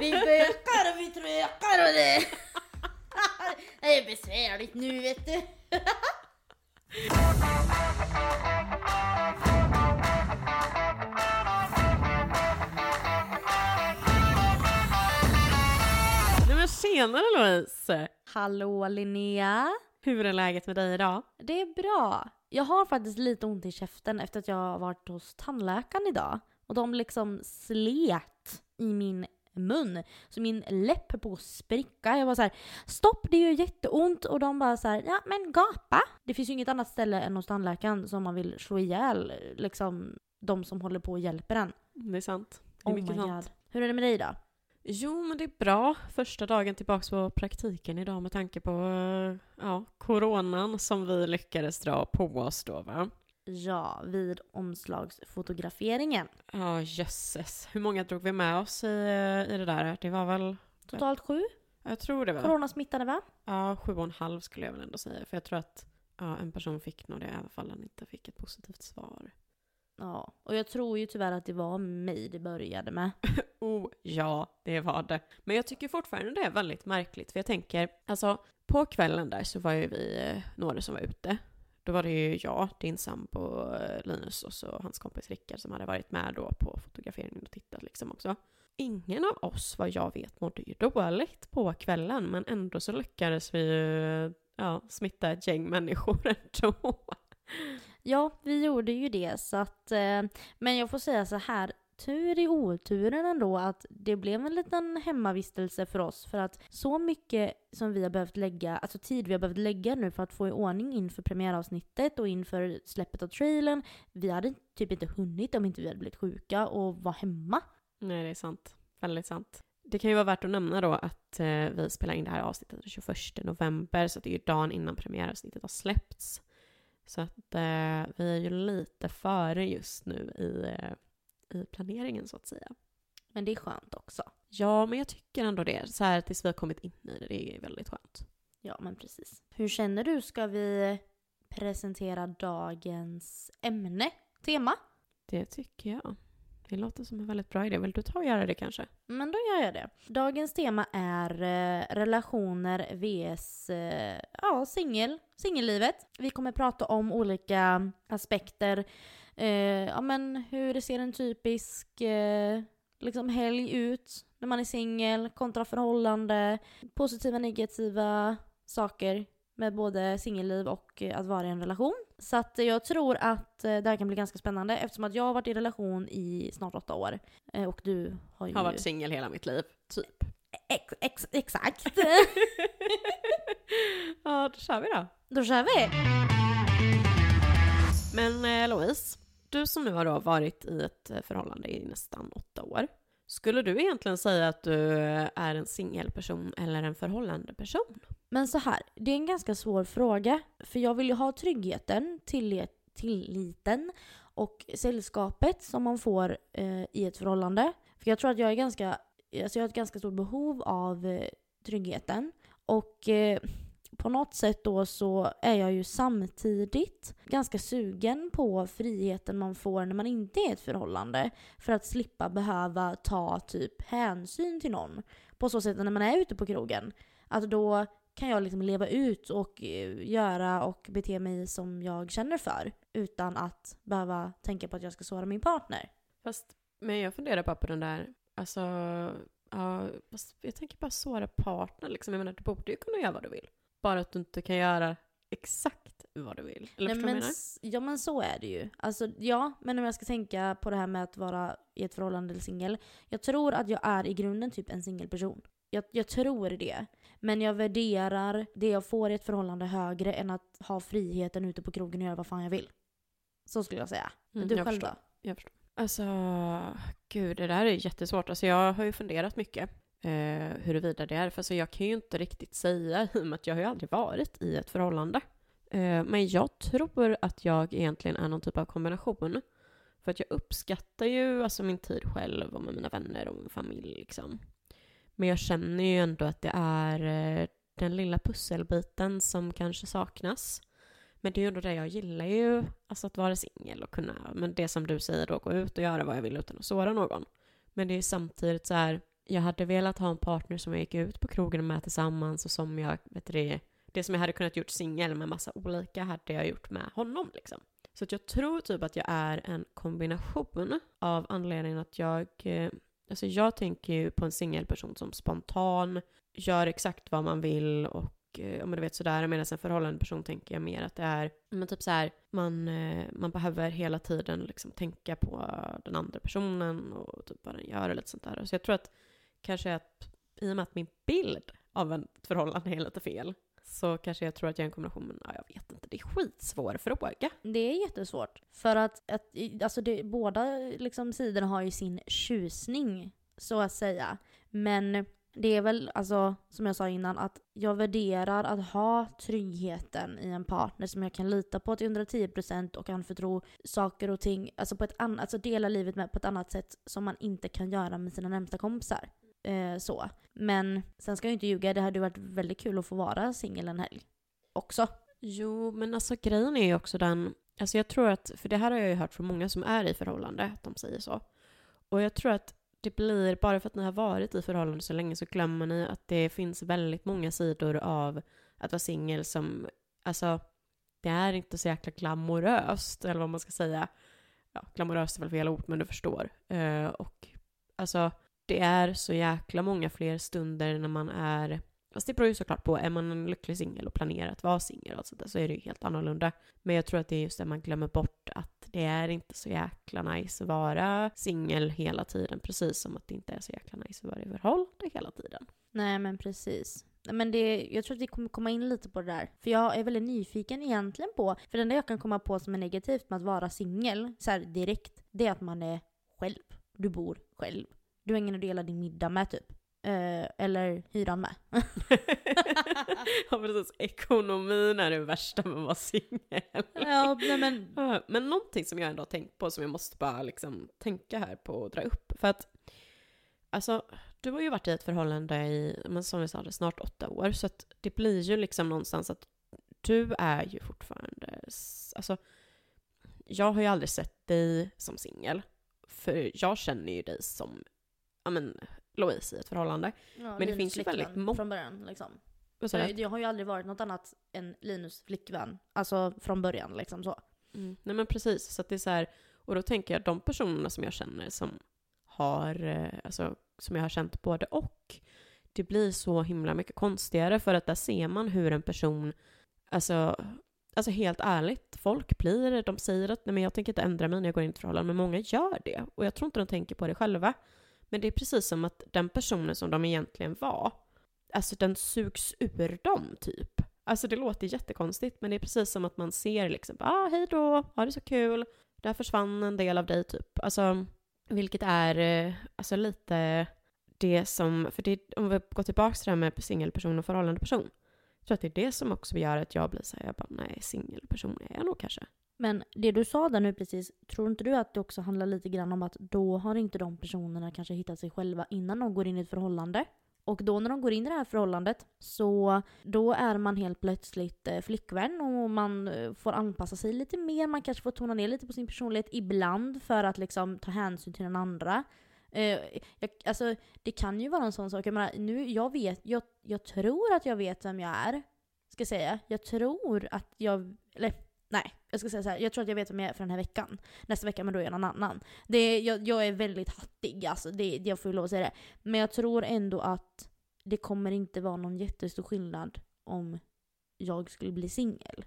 vi bökar och vi trökar och det... det är besvärligt nu vet du. Nej men tjenare Louise! Hallå Linnea. Hur är läget med dig idag? Det är bra. Jag har faktiskt lite ont i käften efter att jag har varit hos tandläkaren idag. Och de liksom slet i min mun. Så min läpp på att spricka. Jag var så här: stopp det gör jätteont. Och de bara så här: ja men gapa. Det finns ju inget annat ställe än hos tandläkaren som man vill slå ihjäl liksom de som håller på och hjälper en. Det är sant. Det är Oh mycket my sant. god. Hur är det med dig då? Jo, men det är bra. Första dagen tillbaks på praktiken idag med tanke på eh, ja, coronan som vi lyckades dra på oss då va? Ja, vid omslagsfotograferingen. Ja, jösses. Hur många drog vi med oss i, eh, i det där? Det var väl, Totalt sju jag tror det var, coronasmittade va? ja, sju och en halv skulle jag väl ändå säga. För jag tror att ja, en person fick nog det alla fall han inte fick ett positivt svar. Ja, och jag tror ju tyvärr att det var mig det började med. Oh, ja, det var det. Men jag tycker fortfarande det är väldigt märkligt, för jag tänker, alltså på kvällen där så var ju vi eh, några som var ute. Då var det ju jag, din sambo eh, Linus och så hans kompis Rickard som hade varit med då på fotograferingen och tittat liksom också. Ingen av oss, vad jag vet, mådde ju dåligt på kvällen, men ändå så lyckades vi ju ja, smitta ett gäng människor ändå. Ja, vi gjorde ju det så att, eh, men jag får säga så här, tur i oturen ändå att det blev en liten hemmavistelse för oss för att så mycket som vi har behövt lägga, alltså tid vi har behövt lägga nu för att få i ordning inför premiäravsnittet och inför släppet av trailern, vi hade typ inte hunnit om inte vi hade blivit sjuka och var hemma. Nej, det är sant. Väldigt sant. Det kan ju vara värt att nämna då att eh, vi spelar in det här avsnittet den 21 november, så det är ju dagen innan premiäravsnittet har släppts. Så att eh, vi är ju lite före just nu i, eh, i planeringen så att säga. Men det är skönt också. Ja, men jag tycker ändå det. Så här tills vi har kommit in i det, det är väldigt skönt. Ja, men precis. Hur känner du? Ska vi presentera dagens ämne? Tema? Det tycker jag. Det låter som en väldigt bra idé. Vill du ta och göra det kanske? Men då gör jag det. Dagens tema är eh, relationer vs eh, ja, singel, singellivet. Vi kommer prata om olika aspekter. Eh, ja, men hur ser en typisk eh, liksom helg ut när man är singel kontra förhållande. Positiva, negativa saker med både singelliv och eh, att vara i en relation. Så att jag tror att eh, det här kan bli ganska spännande eftersom att jag har varit i relation i snart åtta år. Eh, Och du har ju... Har varit singel hela mitt liv, typ. Ex, ex, exakt. ja, då kör vi då. Då kör vi! Men eh, Louise, du som nu har då varit i ett eh, förhållande i nästan åtta år. Skulle du egentligen säga att du eh, är en singelperson eller en förhållande person? Men så här, det är en ganska svår fråga. För jag vill ju ha tryggheten, tillit, tilliten och sällskapet som man får eh, i ett förhållande. För jag tror att jag är ganska, alltså jag har ett ganska stort behov av eh, tryggheten. Och eh, på något sätt då så är jag ju samtidigt ganska sugen på friheten man får när man inte är i ett förhållande. För att slippa behöva ta typ hänsyn till någon. På så sätt när man är ute på krogen, att då kan jag liksom leva ut och eh, göra och bete mig som jag känner för. Utan att behöva tänka på att jag ska såra min partner. Fast, men jag funderar bara på den där, alltså, ja, jag tänker bara såra partner liksom. Jag menar, du borde ju kunna göra vad du vill. Bara att du inte kan göra exakt vad du vill. Eller Nej, men, ja men så är det ju. Alltså ja, men om jag ska tänka på det här med att vara i ett förhållande eller singel. Jag tror att jag är i grunden typ en singelperson. Jag, jag tror det. Men jag värderar det jag får i ett förhållande högre än att ha friheten ute på krogen och göra vad fan jag vill. Så skulle jag säga. Men Mm, du jag själv förstår. då? Jag förstår. Alltså, gud, det där är jättesvårt. Alltså, jag har ju funderat mycket eh, huruvida det är. För alltså, jag kan ju inte riktigt säga i och med att jag har ju aldrig varit i ett förhållande. Eh, men jag tror att jag egentligen är någon typ av kombination. För att jag uppskattar ju alltså, min tid själv och med mina vänner och min familj. Liksom. Men jag känner ju ändå att det är eh, den lilla pusselbiten som kanske saknas. Men det är ju ändå det jag gillar ju, alltså att vara singel och kunna, men det som du säger då, gå ut och göra vad jag vill utan att såra någon. Men det är ju samtidigt så här, jag hade velat ha en partner som jag gick ut på krogen med tillsammans och som jag, vet du, det, det som jag hade kunnat gjort singel med massa olika hade jag gjort med honom liksom. Så att jag tror typ att jag är en kombination av anledningen att jag, eh, alltså jag tänker ju på en singelperson som spontan, gör exakt vad man vill och eh, om du vet sådär, medan en förhållande person tänker jag mer att det är, men typ såhär, man, eh, man behöver hela tiden liksom tänka på den andra personen och typ vad den gör och lite sånt där. Så jag tror att kanske att, i och med att min bild av ett förhållande är lite fel, så kanske jag tror att jag är en kombination, men ja, jag vet inte, det är skitsvår fråga. Det är jättesvårt. För att, att alltså det, båda liksom, sidorna har ju sin tjusning, så att säga. Men det är väl, alltså, som jag sa innan, att jag värderar att ha tryggheten i en partner som jag kan lita på till 110% och anförtro saker och ting, alltså på ett an- alltså dela livet med på ett annat sätt som man inte kan göra med sina närmsta kompisar. Eh, så. Men sen ska jag inte ljuga, det hade varit väldigt kul att få vara singel en helg. Också. Jo, men alltså grejen är ju också den, alltså jag tror att, för det här har jag ju hört från många som är i förhållande, att de säger så. Och jag tror att det blir, bara för att ni har varit i förhållande så länge så glömmer ni att det finns väldigt många sidor av att vara singel som, alltså, det är inte så jäkla glamoröst, eller vad man ska säga. Ja, glamoröst är väl fel ord, men du förstår. Eh, och alltså, det är så jäkla många fler stunder när man är Fast det beror ju såklart på, är man en lycklig singel och planerar att vara singel och sånt där, så är det ju helt annorlunda. Men jag tror att det är just det man glömmer bort, att det är inte så jäkla nice att vara singel hela tiden, precis som att det inte är så jäkla nice att vara i förhållande hela tiden. Nej men precis. Men det, jag tror att vi kommer komma in lite på det där. För jag är väldigt nyfiken egentligen på, för det enda jag kan komma på som är negativt med att vara singel, såhär direkt, det är att man är själv. Du bor själv. Du har ingen att dela din middag med typ. Eh, eller hyran med. ja precis, ekonomin är det värsta med att vara singel. ja, men... men någonting som jag ändå har tänkt på som jag måste bara liksom tänka här på och dra upp. För att, alltså, du har ju varit i ett förhållande i, men som vi sa, det snart åtta år. Så att det blir ju liksom någonstans att du är ju fortfarande, alltså, jag har ju aldrig sett dig som singel. För jag känner ju dig som, ja men, Louise i ett förhållande. Ja, men det finns ju väldigt många... från början liksom. Jag, jag har ju aldrig varit något annat än Linus flickvän. Alltså från början liksom så. Mm. Nej men precis, så att det är så här, och då tänker jag de personerna som jag känner som har, eh, alltså som jag har känt både och, det blir så himla mycket konstigare för att där ser man hur en person, alltså, alltså helt ärligt, folk blir, de säger att nej men jag tänker inte ändra mig när jag går in i ett förhållande, men många gör det. Och jag tror inte de tänker på det själva. Men det är precis som att den personen som de egentligen var, alltså den sugs ur dem typ. Alltså det låter jättekonstigt men det är precis som att man ser liksom, ah hej då, ha det så kul, där försvann en del av dig typ. Alltså, vilket är eh, alltså lite det som, för det, om vi går tillbaka till det här med singelperson och förhållande person. Jag tror att det är det som också gör att jag blir såhär, jag bara nej, singelperson är jag nog kanske. Men det du sa där nu precis, tror inte du att det också handlar lite grann om att då har inte de personerna kanske hittat sig själva innan de går in i ett förhållande? Och då när de går in i det här förhållandet så då är man helt plötsligt eh, flickvän och man eh, får anpassa sig lite mer. Man kanske får tona ner lite på sin personlighet ibland för att liksom ta hänsyn till den andra. Eh, jag, alltså, det kan ju vara en sån sak. Jag menar, nu, jag vet, jag, jag tror att jag vet vem jag är. Ska jag säga. Jag tror att jag, eller Nej, jag ska säga så här, jag tror att jag vet vem jag är för den här veckan. Nästa vecka, men då är jag någon annan. Det är, jag, jag är väldigt hattig, alltså, det, jag får ju lov att säga det. Men jag tror ändå att det kommer inte vara någon jättestor skillnad om jag skulle bli singel.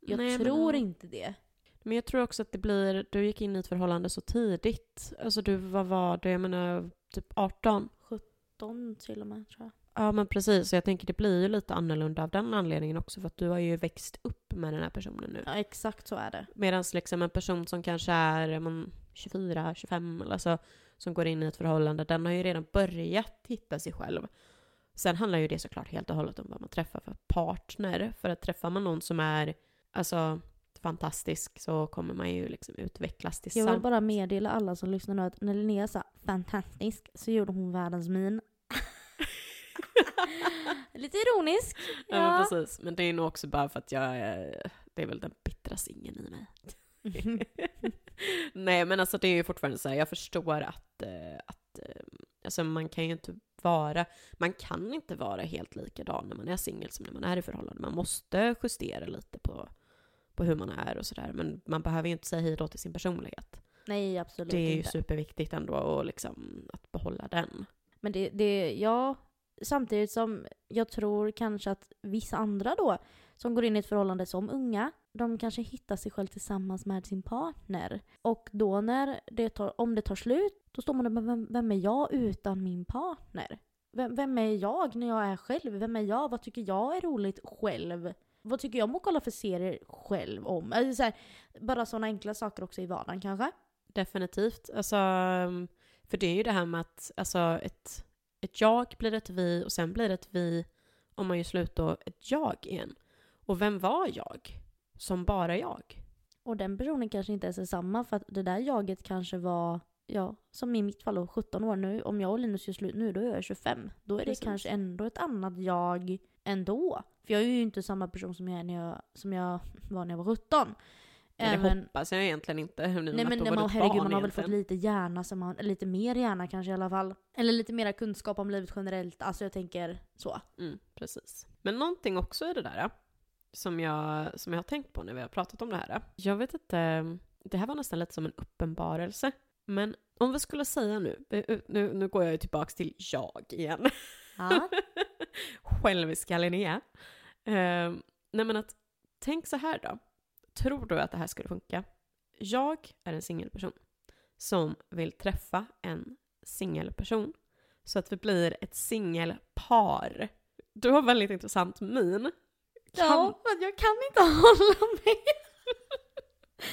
Jag Nej, tror men... inte det. Men jag tror också att det blir, du gick in i ett förhållande så tidigt. Alltså du, vad var det, jag menar typ 18? 17 till och med tror jag. Ja men precis, så jag tänker det blir ju lite annorlunda av den anledningen också för att du har ju växt upp med den här personen nu. Ja exakt så är det. Medan liksom en person som kanske är man, 24, 25 eller så, som går in i ett förhållande, den har ju redan börjat hitta sig själv. Sen handlar ju det såklart helt och hållet om vad man träffar för partner. För att träffar man någon som är, alltså fantastisk så kommer man ju liksom utvecklas tillsammans. Jag vill bara meddela alla som lyssnar nu att när Linnea sa fantastisk så gjorde hon världens min. Lite ironisk. Ja. ja, men precis. Men det är nog också bara för att jag är, det är väl den bittra singeln i mig. Nej men alltså det är ju fortfarande så här, jag förstår att, eh, att, eh, alltså man kan ju inte vara, man kan inte vara helt likadan när man är singel som när man är i förhållande. Man måste justera lite på, på hur man är och sådär. Men man behöver ju inte säga hej då till sin personlighet. Nej, absolut Det är ju inte. superviktigt ändå och liksom att behålla den. Men det, det, ja, samtidigt som jag tror kanske att vissa andra då, som går in i ett förhållande som unga, de kanske hittar sig själv tillsammans med sin partner. Och då när det tar, om det tar slut, då står man där, med vem, vem är jag utan min partner? Vem, vem är jag när jag är själv? Vem är jag? Vad tycker jag är roligt själv? Vad tycker jag om att kolla för serier själv om? Alltså så här, bara sådana enkla saker också i vardagen kanske. Definitivt. Alltså, mm, för det är ju det här med att alltså, ett, ett jag blir ett vi och sen blir det ett vi om man gör slut då ett jag igen. Och vem var jag? Som bara jag? Och den personen kanske inte ens är samma för att det där jaget kanske var, ja, som i mitt fall då, 17 år nu. Om jag och Linus gör slut nu, då är jag 25. Då är det Precis. kanske ändå ett annat jag ändå. För jag är ju inte samma person som jag, är när jag, som jag var när jag var 17. Men Även- hoppas jag egentligen inte. Nej men nej, var man, herregud, man har väl fått lite hjärna, som man, eller lite mer hjärna kanske i alla fall. Eller lite mera kunskap om livet generellt. Alltså jag tänker så. Mm, precis. Men någonting också i det där som jag, som jag har tänkt på när vi har pratat om det här. Jag vet inte, det här var nästan lite som en uppenbarelse. Men om vi skulle säga nu, nu, nu går jag ju tillbaks till jag igen. Ja. Själviska Linnea. Uh, nej men att, tänk så här då. Tror du att det här skulle funka? Jag är en singelperson som vill träffa en singelperson så att vi blir ett singelpar. Du har väldigt intressant min. Ja, men jag kan inte hålla med.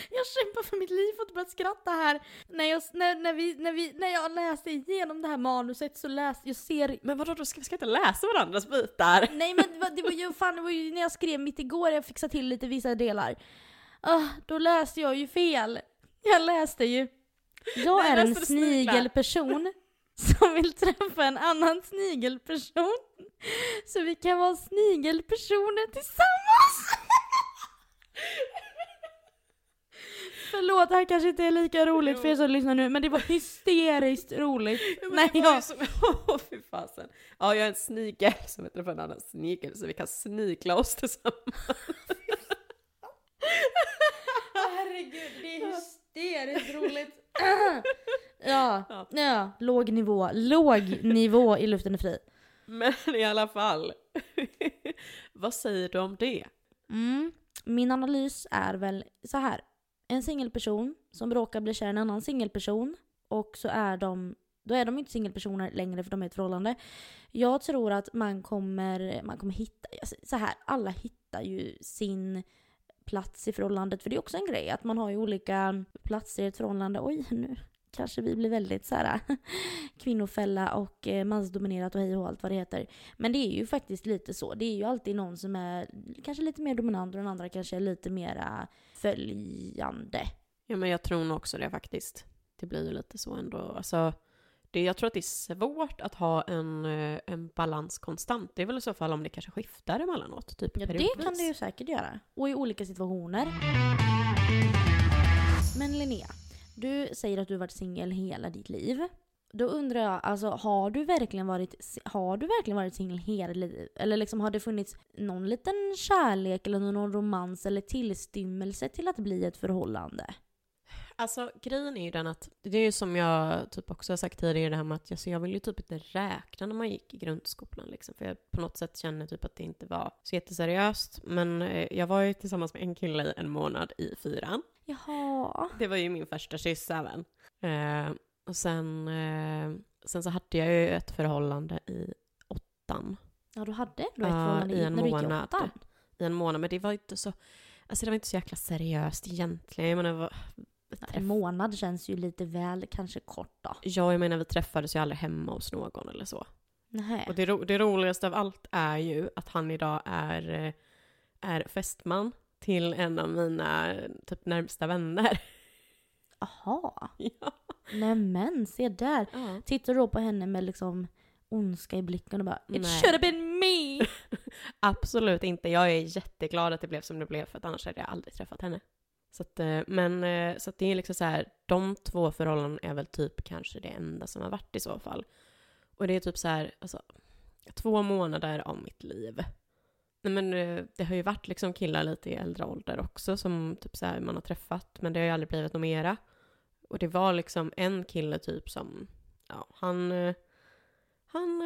Jag kämpar för mitt liv för att börja skratta här. När jag, när, när, vi, när, vi, när jag läste igenom det här manuset så läste jag ser... Men vadå, då ska vi ska inte läsa varandras bitar? Nej men det var, det var ju fan, det var ju när jag skrev mitt igår jag fixade till lite vissa delar. Ah, då läste jag ju fel. Jag läste ju... Jag är en snigelperson som vill träffa en annan snigelperson. Så vi kan vara snigelpersoner tillsammans. Förlåt, det här kanske inte är lika roligt för er som lyssnar nu, men det var hysteriskt roligt. Ja, Nej, jag- som- Åh, fy fasen. Ja, jag är en snigel som heter för en annan snigel så vi kan snigla oss tillsammans. Herregud, det är hysteriskt roligt. ja, Ja. ja, låg nivå. Låg nivå i luften är fri. Men i alla fall. Vad säger du om det? Mm. Min analys är väl så här. En singelperson som råkar bli kär i en annan singelperson och så är de då är de inte singelpersoner längre för de är i ett förhållande. Jag tror att man kommer, man kommer hitta, så här, alla hittar ju sin plats i förhållandet. För det är också en grej att man har ju olika platser i ett förhållande. Oj, nu kanske vi blir väldigt så här kvinnofälla och eh, mansdominerat och hej och allt vad det heter. Men det är ju faktiskt lite så. Det är ju alltid någon som är kanske lite mer dominant och den andra kanske är lite mera följande. Ja, men jag tror nog också det faktiskt. Det blir ju lite så ändå. Alltså, det, jag tror att det är svårt att ha en, eh, en balans konstant. Det är väl i så fall om det kanske skiftar emellanåt. Typ Ja, det periodvis. kan det ju säkert göra. Och i olika situationer. Men Linnea, du säger att du har varit singel hela ditt liv. Då undrar jag, alltså har du verkligen varit, har du verkligen varit singel hela ditt liv? Eller liksom har det funnits någon liten kärlek eller någon romans eller tillstymmelse till att bli ett förhållande? Alltså grejen är ju den att, det är ju som jag typ också har sagt tidigare, det här med att alltså, jag vill ju typ inte räkna när man gick i grundskolan liksom. För jag på något sätt känner typ att det inte var så jätteseriöst. Men eh, jag var ju tillsammans med en kille i en månad i fyran. Jaha. Det var ju min första kyss även. Eh, och sen, eh, sen så hade jag ju ett förhållande i åttan. Ja, du hade ändå ett förhållande i en när du gick i månad. åttan. I en månad, men det var inte så, alltså det var inte så jäkla seriöst egentligen. Jag menar, En månad känns ju lite väl kanske kort då. Ja, jag menar vi träffades ju aldrig hemma hos någon eller så. Nej. Och det, ro- det roligaste av allt är ju att han idag är, eh, är fästman till en av mina typ närmsta vänner. Aha. ja. Nämen, se där. ja. Tittar du då på henne med liksom ondska i blicken och bara It Nej. should have been me! Absolut inte. Jag är jätteglad att det blev som det blev för att annars hade jag aldrig träffat henne. Så att, eh, men eh, så att det är liksom så här, de två förhållanden är väl typ kanske det enda som har varit i så fall. Och det är typ så här, alltså, två månader av mitt liv. Nej men eh, det har ju varit liksom killar lite i äldre ålder också som typ så här, man har träffat, men det har ju aldrig blivit något mera. Och det var liksom en kille typ som, ja, han, han,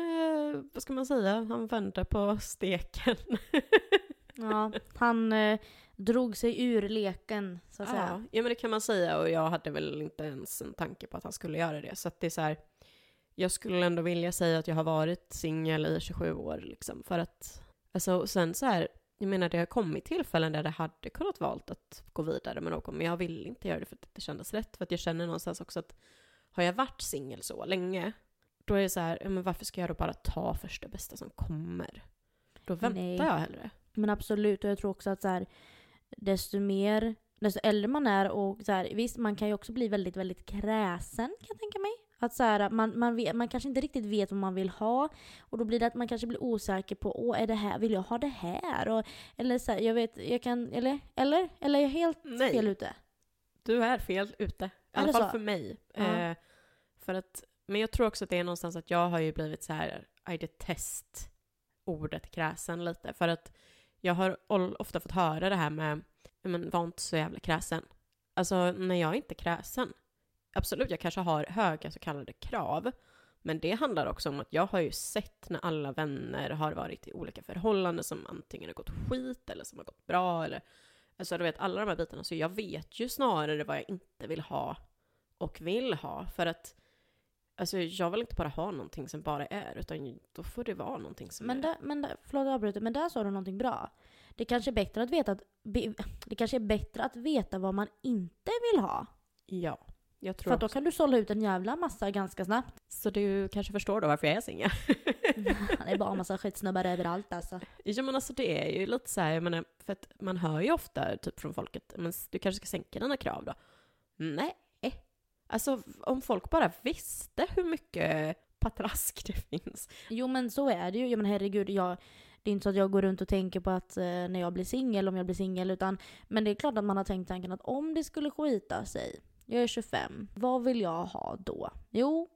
vad ska man säga, han vände på steken. Ja, han eh, drog sig ur leken, så att Ja, säga. ja, men det kan man säga och jag hade väl inte ens en tanke på att han skulle göra det. Så att det är så här, jag skulle ändå vilja säga att jag har varit singel i 27 år liksom. För att, alltså sen så här, jag menar det har kommit tillfällen där det hade kunnat valt att gå vidare med någon, men jag vill inte göra det för att det kändes rätt. För att jag känner någonstans också att har jag varit singel så länge, då är det så här, men varför ska jag då bara ta första bästa som kommer? Då väntar Nej. jag hellre. Men absolut, och jag tror också att så här, desto mer, desto äldre man är och så här, visst man kan ju också bli väldigt, väldigt kräsen kan jag tänka mig. Att så här, man, man, vet, man kanske inte riktigt vet vad man vill ha och då blir det att man kanske blir osäker på åh är det här, vill jag ha det här? Och, eller så här, jag vet, jag kan, eller, eller, eller är jag helt Nej. fel ute? Du är fel ute. I alla fall så? för mig. Ja. Eh, för att, men jag tror också att det är någonstans att jag har ju blivit så här, I detest ordet kräsen lite. För att jag har ofta fått höra det här med, men var inte så jävla kräsen. Alltså när jag är inte kräsen. Absolut, jag kanske har höga så kallade krav. Men det handlar också om att jag har ju sett när alla vänner har varit i olika förhållanden som antingen har gått skit eller som har gått bra eller Alltså du vet alla de här bitarna, så jag vet ju snarare vad jag inte vill ha och vill ha. För att alltså, jag vill inte bara ha någonting som bara är, utan då får det vara någonting som Men, är... där, men där, förlåt jag avbryter, men där sa du någonting bra. Det kanske är bättre att veta att, be, det kanske är bättre att veta vad man inte vill ha. Ja, jag tror För att då också. kan du sålla ut en jävla massa ganska snabbt. Så du kanske förstår då varför jag är singel. Det är bara en massa skitsnubbar överallt alltså. ja men alltså det är ju lite så här, jag menar, för att man hör ju ofta typ från folket, men du kanske ska sänka dina krav då? Nej. Alltså om folk bara visste hur mycket patrask det finns. Jo men så är det ju. Men herregud, jag, det är inte så att jag går runt och tänker på att eh, när jag blir singel, om jag blir singel, utan men det är klart att man har tänkt tanken att om det skulle skita sig, jag är 25, vad vill jag ha då? Jo,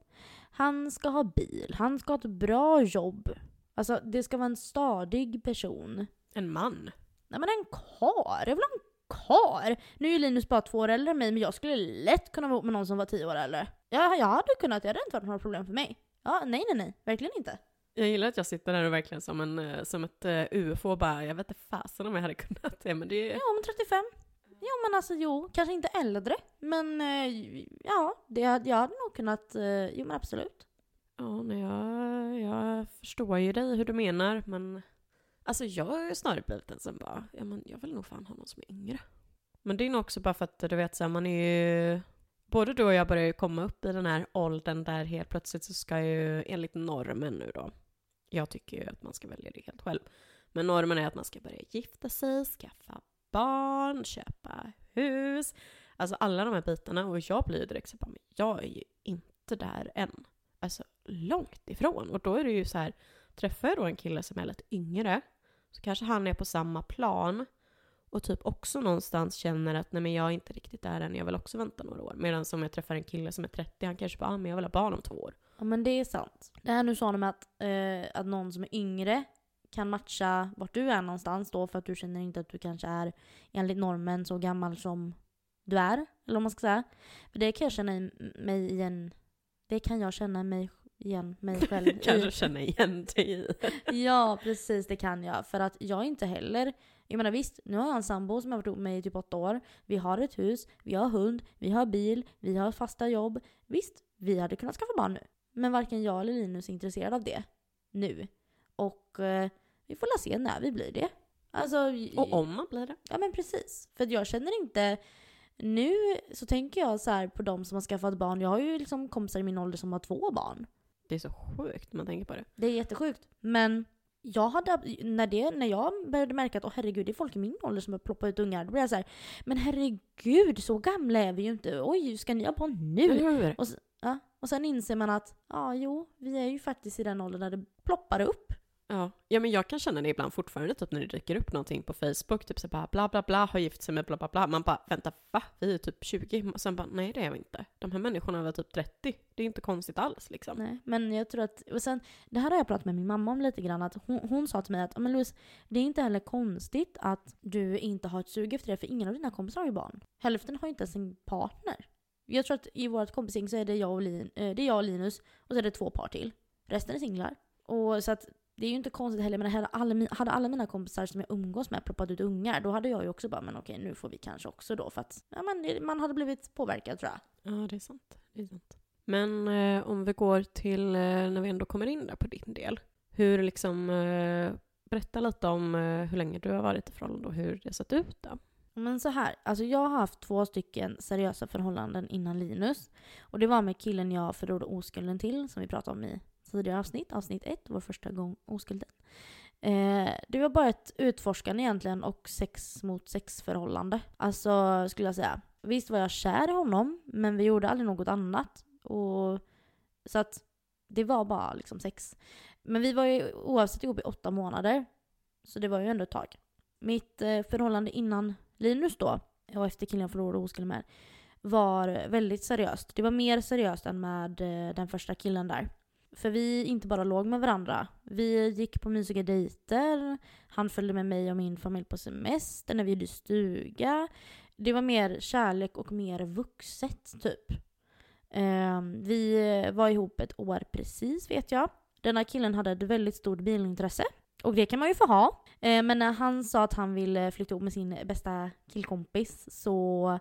han ska ha bil, han ska ha ett bra jobb. Alltså det ska vara en stadig person. En man. Nej men en kar, jag vill ha en kar. Nu är ju Linus bara två år äldre än mig men jag skulle lätt kunna vara ihop med någon som var tio år äldre. Ja, jag hade kunnat, det hade inte varit några problem för mig. Ja, nej nej nej, verkligen inte. Jag gillar att jag sitter där och verkligen som, en, eh, som ett uh, UFO och bara, jag vet inte fasen om jag hade kunnat det, men det är... Ja, men 35. Ja, men alltså jo, kanske inte äldre. Men eh, ja, det, jag hade nog kunnat, eh, jo men absolut. Ja, nej, jag, jag förstår ju dig hur du menar, men alltså jag har ju snarare blivit en som bara, ja men jag vill nog fan ha någon som är yngre. Men det är nog också bara för att du vet så här, man är ju, både du och jag börjar ju komma upp i den här åldern där helt plötsligt så ska ju enligt normen nu då, jag tycker ju att man ska välja det helt själv, men normen är att man ska börja gifta sig, skaffa barn, köpa hus, alltså alla de här bitarna och jag blir ju direkt så bara, men jag är ju inte där än alltså långt ifrån. Och då är det ju så här, träffar jag då en kille som är lite yngre, så kanske han är på samma plan och typ också någonstans känner att nej men jag är inte riktigt där än, jag vill också vänta några år. Medan om jag träffar en kille som är 30, han kanske bara, ah, men jag vill ha barn om två år. Ja men det är sant. Det här nu sa de att, eh, att någon som är yngre kan matcha vart du är någonstans då för att du känner inte att du kanske är enligt normen så gammal som du är. Eller om man ska säga. För det kan jag känna i mig igen. Det kan jag känna mig igen mig själv i. kanske känner igen dig i. Ja, precis det kan jag. För att jag inte heller... Jag menar visst, nu har jag en sambo som har varit ihop med mig i typ åtta år. Vi har ett hus, vi har hund, vi har bil, vi har fasta jobb. Visst, vi hade kunnat skaffa barn nu. Men varken jag eller Linus är intresserade av det nu. Och eh, vi får la se när vi blir det. Alltså, Och om man blir det. Ja men precis. För jag känner inte... Nu så tänker jag så på de som har skaffat barn. Jag har ju liksom kompisar i min ålder som har två barn. Det är så sjukt när man tänker på det. Det är jättesjukt. Men jag hade, när, det, när jag började märka att åh herregud, det är folk i min ålder som har ploppat ut ungar. Då blev jag så här, men herregud, så gamla är vi ju inte. Oj, ska ni ha barn nu? Eller hur? Och, ja, och sen inser man att, ja jo, vi är ju faktiskt i den åldern där det ploppar upp. Ja. ja, men jag kan känna det ibland fortfarande, typ när det dyker upp någonting på Facebook, typ så bara bla bla bla, har gift sig med bla bla bla. Man bara, vänta, va? Vi är typ 20. Och sen bara, nej det är vi inte. De här människorna var typ 30. Det är inte konstigt alls liksom. Nej, men jag tror att, och sen, det här har jag pratat med min mamma om lite grann, att hon, hon sa till mig att men Louise, det är inte heller konstigt att du inte har ett sug efter det, för ingen av dina kompisar har ju barn. Hälften har ju inte ens en partner. Jag tror att i vårt kompisgäng så är det jag och, Lin, eh, det är jag och Linus, och så är det två par till. Resten är singlar. Och så att det är ju inte konstigt heller, men hade alla, hade alla mina kompisar som jag umgås med ploppat ut ungar, då hade jag ju också bara, men okej nu får vi kanske också då. För att ja, men man hade blivit påverkad tror jag. Ja, det är sant. Det är sant. Men eh, om vi går till eh, när vi ändå kommer in där på din del. Hur liksom, eh, berätta lite om eh, hur länge du har varit i förhållande och hur det sett ut då. Men så här, alltså jag har haft två stycken seriösa förhållanden innan Linus. Och det var med killen jag förlorade oskulden till, som vi pratade om i tidigare avsnitt, avsnitt ett, vår första gång oskulden. Eh, det var bara ett utforskande egentligen och sex mot sex förhållande. Alltså skulle jag säga. Visst var jag kär i honom, men vi gjorde aldrig något annat. Och, så att det var bara liksom sex. Men vi var ju oavsett ihop i åtta månader. Så det var ju ändå ett tag. Mitt eh, förhållande innan Linus då, och efter killen jag förlorade oskulden med, var väldigt seriöst. Det var mer seriöst än med eh, den första killen där. För vi inte bara låg med varandra. Vi gick på mysiga dejter. Han följde med mig och min familj på semester när vi hyrde stuga. Det var mer kärlek och mer vuxet typ. Eh, vi var ihop ett år precis vet jag. Den här killen hade ett väldigt stort bilintresse. Och det kan man ju få ha. Eh, men när han sa att han ville flytta ihop med sin bästa killkompis så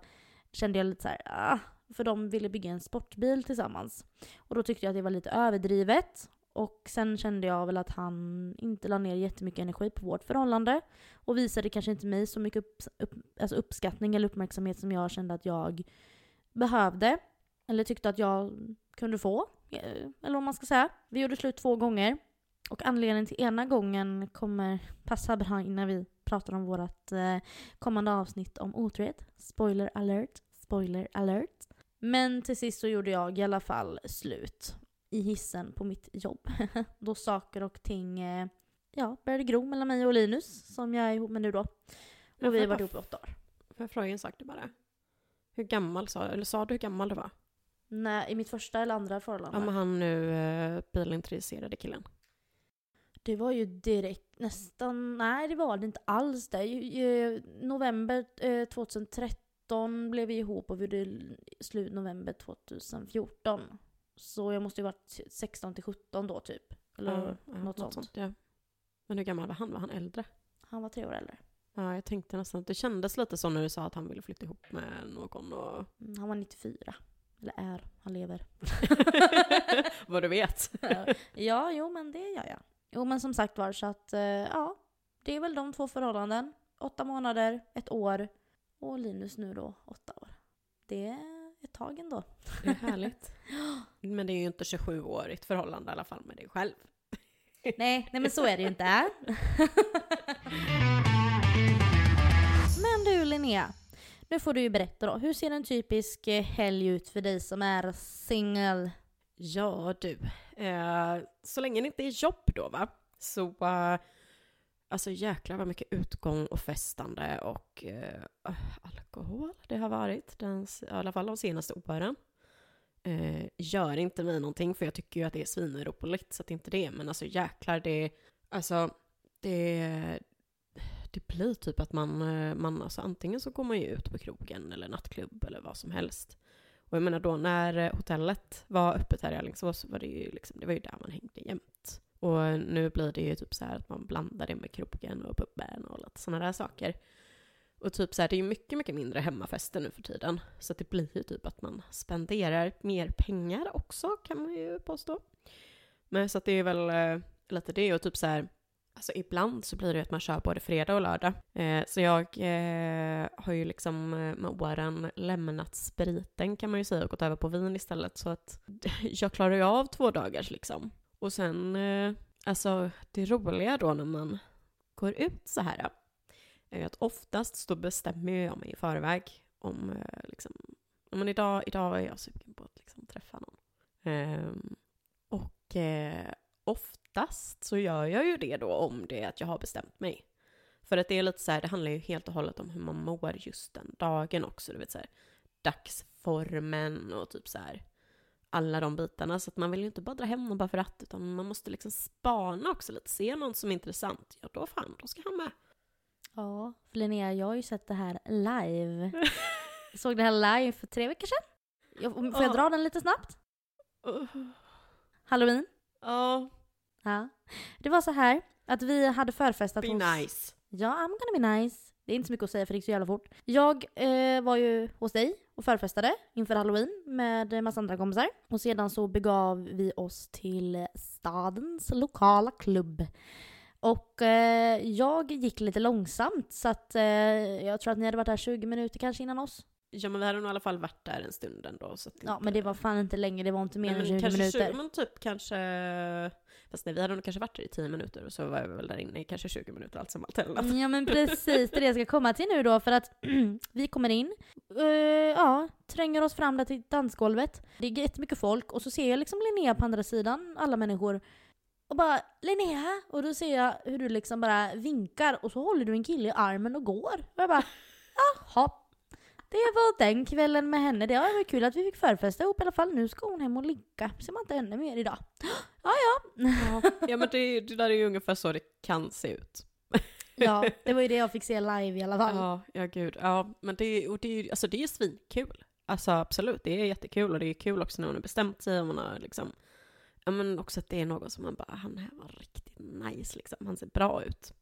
kände jag lite så här, ah, för de ville bygga en sportbil tillsammans. Och då tyckte jag att det var lite överdrivet. Och sen kände jag väl att han inte la ner jättemycket energi på vårt förhållande. Och visade kanske inte mig så mycket upp, upp, alltså uppskattning eller uppmärksamhet som jag kände att jag behövde. Eller tyckte att jag kunde få. Eh, eller vad man ska säga. Vi gjorde slut två gånger. Och anledningen till ena gången kommer passa bra innan vi pratar om vårt eh, kommande avsnitt om otrohet. Spoiler alert. Spoiler alert. Men till sist så gjorde jag i alla fall slut i hissen på mitt jobb. då saker och ting eh, ja, började gro mellan mig och Linus, som jag är ihop med nu då. Och vi har varit ihop i åtta år. Får jag fråga en sak du bara? Hur gammal sa du? Eller sa du hur gammal du var? Nej, i mitt första eller andra förhållande. Ja, men han nu eh, bilintresserade killen. Det var ju direkt nästan, nej det var det inte alls det. November eh, 2013 2013 blev vi ihop och vi gjorde slut november 2014. Så jag måste ju varit 16 till 17 då typ. Eller ja, något, ja, något sånt. sånt ja. Men hur gammal var han? Var han äldre? Han var tre år äldre. Ja, jag tänkte nästan att det kändes lite så när du sa att han ville flytta ihop med någon och... Mm, han var 94. Eller är, han lever. Vad du vet. ja, jo men det gör jag. Jo men som sagt var så att, eh, ja. Det är väl de två förhållanden. Åtta månader, ett år. Och Linus nu då åtta år. Det är ett tag ändå. Det är härligt. men det är ju inte 27-årigt förhållande i alla fall med dig själv. nej, nej men så är det ju inte. men du Linnea, nu får du ju berätta då. Hur ser en typisk helg ut för dig som är singel? Ja du, eh, så länge det inte är jobb då va, så uh, Alltså jäklar vad mycket utgång och festande och eh, öh, alkohol det har varit, den, i alla fall de senaste åren. Eh, gör inte mig någonting för jag tycker ju att det är svinroligt så att det inte det. Men alltså jäklar det, alltså det, det blir typ att man, eh, man alltså antingen så går man ju ut på krogen eller nattklubb eller vad som helst. Och jag menar då när eh, hotellet var öppet här i Alingsås så var det ju liksom, det var ju där man hängde jämt. Och nu blir det ju typ så att man blandar det med krogen och puben och lite sådana där saker. Och typ så här, det är ju mycket, mycket mindre hemmafester nu för tiden. Så det blir ju typ att man spenderar mer pengar också, kan man ju påstå. Men så att det är väl eh, lite det och typ så här, alltså ibland så blir det ju att man kör både fredag och lördag. Eh, så jag eh, har ju liksom eh, med åren lämnat spriten kan man ju säga och gått över på vin istället. Så att jag klarar ju av två dagars liksom. Och sen, eh, alltså det roliga då när man går ut så här eh, är att oftast så bestämmer jag mig i förväg om eh, liksom, men idag, idag är jag sugen på att liksom träffa någon. Um, och eh, oftast så gör jag ju det då om det är att jag har bestämt mig. För att det är lite så här, det handlar ju helt och hållet om hur man mår just den dagen också. Du vet så här, dagsformen och typ så här alla de bitarna. Så att man vill ju inte bara dra hem och bara för att, utan man måste liksom spana också lite. Se någon som är intressant, ja då fan, då ska han med. Ja, för Linnea, jag har ju sett det här live. Jag såg det här live för tre veckor sedan. Jag, får jag Ja. dra den lite snabbt? Halloween? Ja, Ja. Det var så här att vi hade förfestat be hos... nice. Ja, I'm gonna be nice. Det är inte så mycket att säga för det gick så jävla fort. Jag eh, var ju hos dig och förfestade inför halloween med massa andra kompisar. Och sedan så begav vi oss till stadens lokala klubb. Och eh, jag gick lite långsamt så att eh, jag tror att ni hade varit där 20 minuter kanske innan oss. Ja men vi hade nog i alla fall varit där en stund ändå. Så Ja men det var fan inte länge, det var inte mer Nej, än men 20 kanske minuter. 20, men typ kanske... Fast nej, vi hade nog kanske varit där i 10 minuter och så var vi väl där inne i kanske 20 minuter allt som allt hellat. Ja men precis, det är det jag ska komma till nu då för att vi kommer in, eh, ja, tränger oss fram där till dansgolvet. Det är jättemycket folk och så ser jag liksom Linnea på andra sidan, alla människor. Och bara Linnea! Och då ser jag hur du liksom bara vinkar och så håller du en kille i armen och går. Och jag bara jaha. Det var den kvällen med henne. Det var kul att vi fick förfesta ihop i alla fall. Nu ska hon hem och ligga. Ser man inte henne mer idag. Ja, ja. Ja, ja men det, det där är ju ungefär så det kan se ut. Ja, det var ju det jag fick se live i alla fall. Ja, ja gud. Ja, men det, och det, är alltså, det är svinkul. Alltså absolut, det är jättekul och det är kul också när man har bestämt sig och man har liksom Ja men också att det är någon som man bara, han här var riktigt nice liksom, han ser bra ut.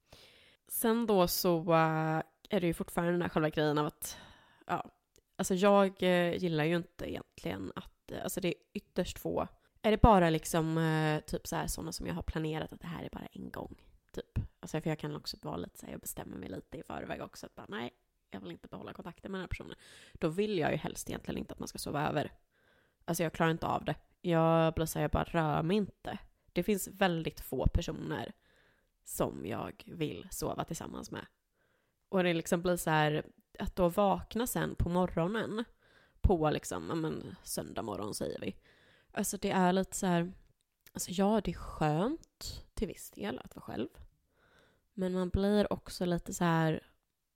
Sen då så äh, är det ju fortfarande den här själva grejen av att, ja, alltså jag eh, gillar ju inte egentligen att, eh, alltså det är ytterst få, är det bara liksom eh, typ så här sådana som jag har planerat att det här är bara en gång, typ. Alltså för jag kan också vara lite så här, jag bestämmer mig lite i förväg också att bara nej, jag vill inte behålla kontakten med den här personen. Då vill jag ju helst egentligen inte att man ska sova över. Alltså jag klarar inte av det. Jag blir så här, jag bara rör mig inte. Det finns väldigt få personer som jag vill sova tillsammans med. Och det liksom blir så här, att då vakna sen på morgonen, på liksom, ja men söndag morgon säger vi. Alltså det är lite så här, alltså ja det är skönt till viss del att vara själv. Men man blir också lite så här,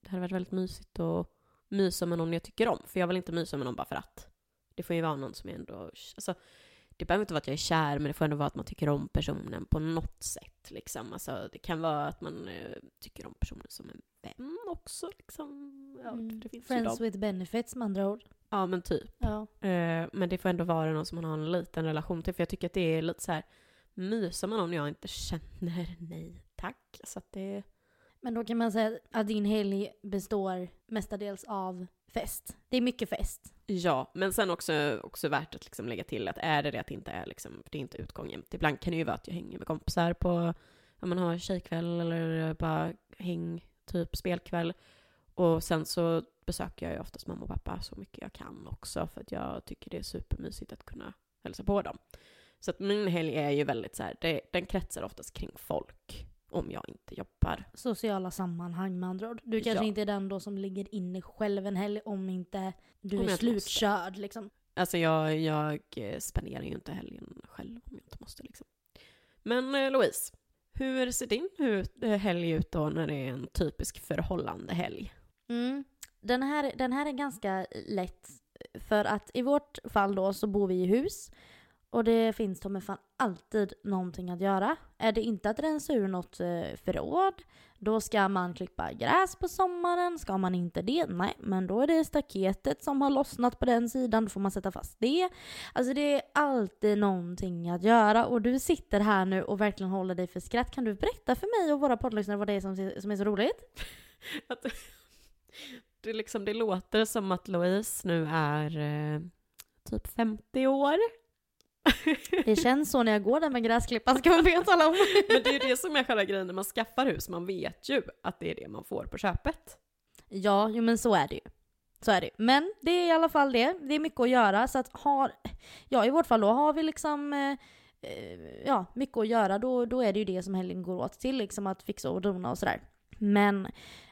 det hade varit väldigt mysigt att mysa med någon jag tycker om. För jag vill inte mysa med någon bara för att. Det får ju vara någon som jag ändå, alltså det behöver inte vara att jag är kär, men det får ändå vara att man tycker om personen på något sätt. Liksom. Alltså, det kan vara att man eh, tycker om personen som en vän också. Liksom. Ja, Mm. det finns Friends with benefits med andra ord. Ja, men typ. Ja. Eh, men det får ändå vara någon som man har en liten relation till. För jag tycker att det är lite så här, mysa med någon jag inte känner, nej tack. Så det, Men då kan man säga att din helg består mestadels av fest. Det är mycket fest ja, men sen också, också värt att liksom lägga till att är det det att det inte är liksom, det är inte utgång jämt. Ibland kan det ju vara att jag hänger med kompisar på, om man har tjejkväll eller bara häng, typ spelkväll. Och sen så besöker jag ju oftast mamma och pappa så mycket jag kan också för att jag tycker det är supermysigt att kunna hälsa på dem. Så att min helg är ju väldigt så här, det, den kretsar oftast kring folk om jag inte jobbar. Sociala sammanhang med andra ord. Du kanske Ja. inte är den då som ligger inne själv en helg om inte du Om är måste. slutkörd liksom. Alltså jag, jag eh, spenderar ju inte helgen själv om jag inte måste liksom. Men eh, Louise, hur ser din eh, helg ut då när det är en typisk förhållande helg? Mm. Den, här, den här är ganska lätt. För att i vårt fall då så bor vi i hus. Och det finns ta fan alltid någonting att göra. Är det inte att rensa ur något eh, förråd, då ska man klippa gräs på sommaren. Ska man inte det, nej, men då är det staketet som har lossnat på den sidan, då får man sätta fast det. Alltså det är alltid någonting att göra och du sitter här nu och verkligen håller dig för skratt. Kan du berätta för mig och våra poddlyssnare vad det är som, som är så roligt? Att, det, liksom, det låter som att Louise nu är eh, typ 50 år. Det känns så när jag går där med gräsklippan ska man be tala om. Men det är ju det som är själva grejen när man skaffar hus. Man vet ju att det är det man får på köpet. Ja, jo men så är det ju. Så är det. Men det är i alla fall det. Det är mycket att göra. Så att har, ja i vårt fall då har vi liksom eh, eh, ja, mycket att göra. Då, då är det ju det som helgen går åt till. Liksom att fixa och dona och sådär. Men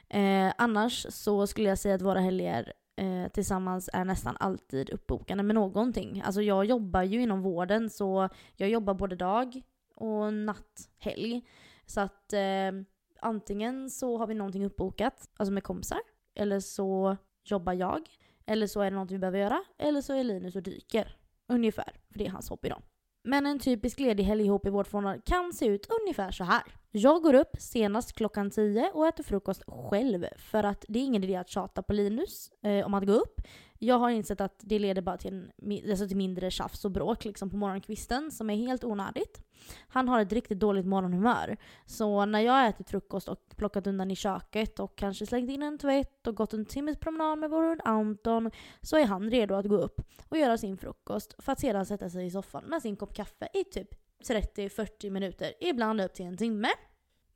eh, annars så skulle jag säga att våra helger eh, tillsammans är nästan alltid uppbokade med någonting. Alltså jag jobbar ju inom vården så jag jobbar både dag och natt, helg. Så att eh, antingen så har vi någonting uppbokat, alltså med kompisar, eller så jobbar jag, eller så är det någonting vi behöver göra, eller så är Linus och dyker. Ungefär, för det är hans hobby då. Men en typisk ledig helg ihop i vårt förhållande kan se ut ungefär så här. Jag går upp senast klockan 10 och äter frukost själv för att det är ingen idé att tjata på Linus eh, om att gå upp. Jag har insett att det leder bara till, en, alltså till mindre tjafs och bråk liksom på morgonkvisten som är helt onödigt. Han har ett riktigt dåligt morgonhumör. Så när jag har ätit frukost och plockat undan i köket och kanske slängt in en tvätt och gått en timmes promenad med vår hund Anton så är han redo att gå upp och göra sin frukost för att sedan sätta sig i soffan med sin kopp kaffe i typ 30-40 minuter, ibland upp till en timme.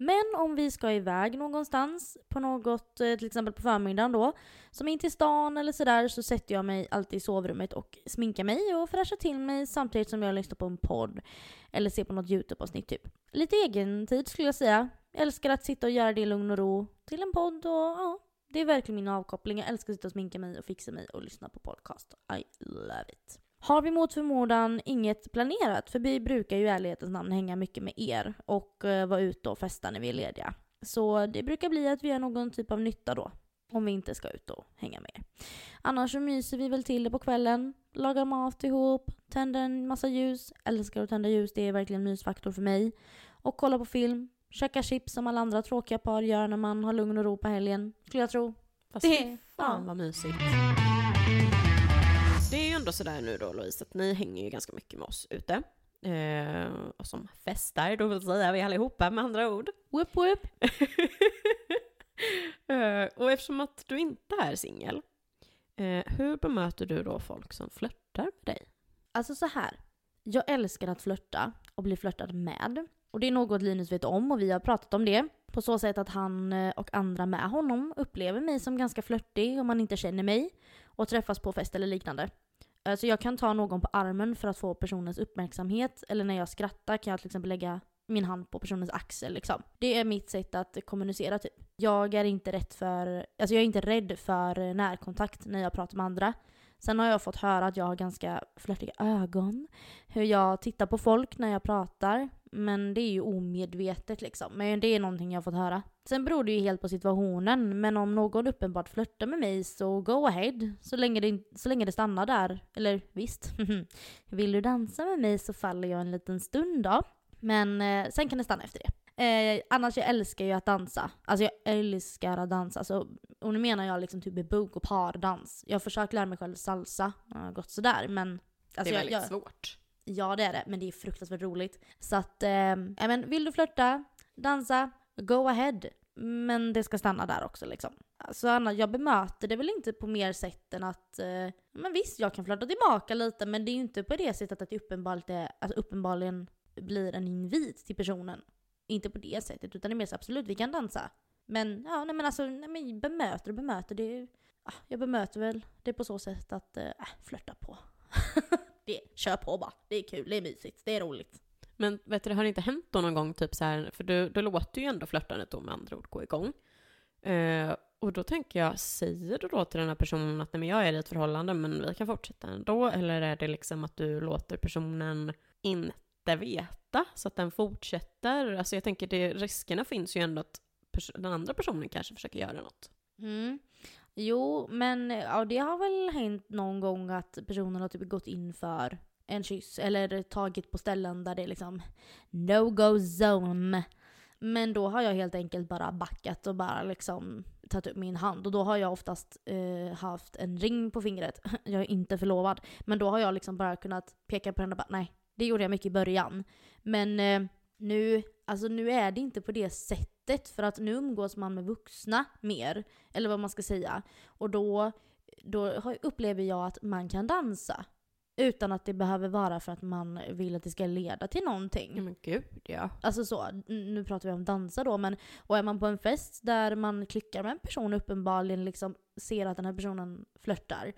Men om vi ska iväg någonstans, på något, eh, till exempel på förmiddagen då, som in till stan eller sådär, så sätter jag mig alltid i sovrummet och sminkar mig och fräschar till mig samtidigt som jag lyssnar på en podd eller ser på något YouTube-avsnitt typ. Lite egen tid skulle jag säga. Jag älskar att sitta och göra det i lugn och ro till en podd och ja, det är verkligen min avkoppling. Jag älskar att sitta och sminka mig och fixa mig och lyssna på podcast. I love it. Har vi mot förmodan inget planerat, för vi brukar ju i ärlighetens namn hänga mycket med er och uh, vara ute och festa när vi är lediga. Så det brukar bli att vi gör någon typ av nytta då, om vi inte ska ut och hänga med er. Annars så myser vi väl till det på kvällen, lagar mat ihop, tänder en massa ljus, älskar att tända ljus, det är verkligen mysfaktor för mig. Och kolla på film, käka chips som alla andra tråkiga par gör när man har lugn och ro på helgen, skulle jag tro. Fast det, fan ja. vad mysigt. Ändå sådär nu då Louise, att ni hänger ju ganska mycket med oss ute. Eh, och som festar, då vill säga vi allihopa med andra ord. Whoop whoop. eh, och eftersom att du inte är singel, eh, hur bemöter du då folk som flörtar med dig? Alltså så här. Jag älskar att flörta och bli flörtad med. Och det är något Linus vet om och vi har pratat om det. På så sätt att han eh, och andra med honom upplever mig som ganska flörtig om man inte känner mig och träffas på fest eller liknande. Alltså jag kan ta någon på armen för att få personens uppmärksamhet eller när jag skrattar kan jag till exempel lägga min hand på personens axel liksom. Det är mitt sätt att kommunicera typ. Jag är inte rätt för, alltså jag är inte rädd för närkontakt när jag pratar med andra. Sen har jag fått höra att jag har ganska flörtiga ögon. Hur jag tittar på folk när jag pratar. Men det är ju omedvetet liksom. Men det är någonting jag har fått höra. Sen beror det ju helt på situationen. Men om någon uppenbart flörtar med mig så go ahead. Så länge det, så länge det stannar där. Eller visst. Vill du dansa med mig så faller jag en liten stund då. Men eh, sen kan det stanna efter det. Eh, annars jag älskar ju att dansa. Alltså jag älskar att dansa. Alltså, och nu menar jag liksom typ bugg och pardans. Jag har försökt lära mig själv salsa. Det har gått sådär men... Alltså, det är väldigt jag, svårt. Ja det är det, men det är fruktansvärt roligt. Så att, eh, men vill du flörta, dansa, go ahead. Men det ska stanna där också liksom. Alltså Anna, jag bemöter det väl inte på mer sätt än att, eh, men visst jag kan flörta tillbaka lite men det är ju inte på det sättet att det uppenbarligen, alltså uppenbarligen blir en invit till personen. Inte på det sättet, utan det är mer så absolut, vi kan dansa. Men ja, nej men alltså, nej men bemöter och bemöter, det är, ah, jag bemöter väl det på så sätt att, eh, äh, flörta på. det, kör på bara, det är kul, det är mysigt, det är roligt. Men vet du, det har inte hänt då någon gång typ så här, för du, då låter ju ändå flörtandet då med andra ord gå igång. Eh, och då tänker jag, säger du då till den här personen att nej men jag är i ett förhållande men vi kan fortsätta ändå? Eller är det liksom att du låter personen inte veta veta så att den fortsätter. Alltså jag tänker det, riskerna finns ju ändå att den andra personen kanske försöker göra något. Mm. Jo, men ja, det har väl hänt någon gång att personen har typ gått in för en kyss eller tagit på ställen där det är liksom no-go zone. Men då har jag helt enkelt bara backat och bara liksom tagit upp min hand. Och då har jag oftast eh, haft en ring på fingret. Jag är inte förlovad. Men då har jag liksom bara kunnat peka på den och bara nej, det gjorde jag mycket i början. Men eh, nu, alltså nu är det inte på det sättet för att nu umgås man med vuxna mer. Eller vad man ska säga. Och då, då upplever jag att man kan dansa. Utan att det behöver vara för att man vill att det ska leda till någonting. Men gud ja. Alltså så, nu pratar vi om dansa då men och är man på en fest där man klickar med en person uppenbarligen liksom ser att den här personen flörtar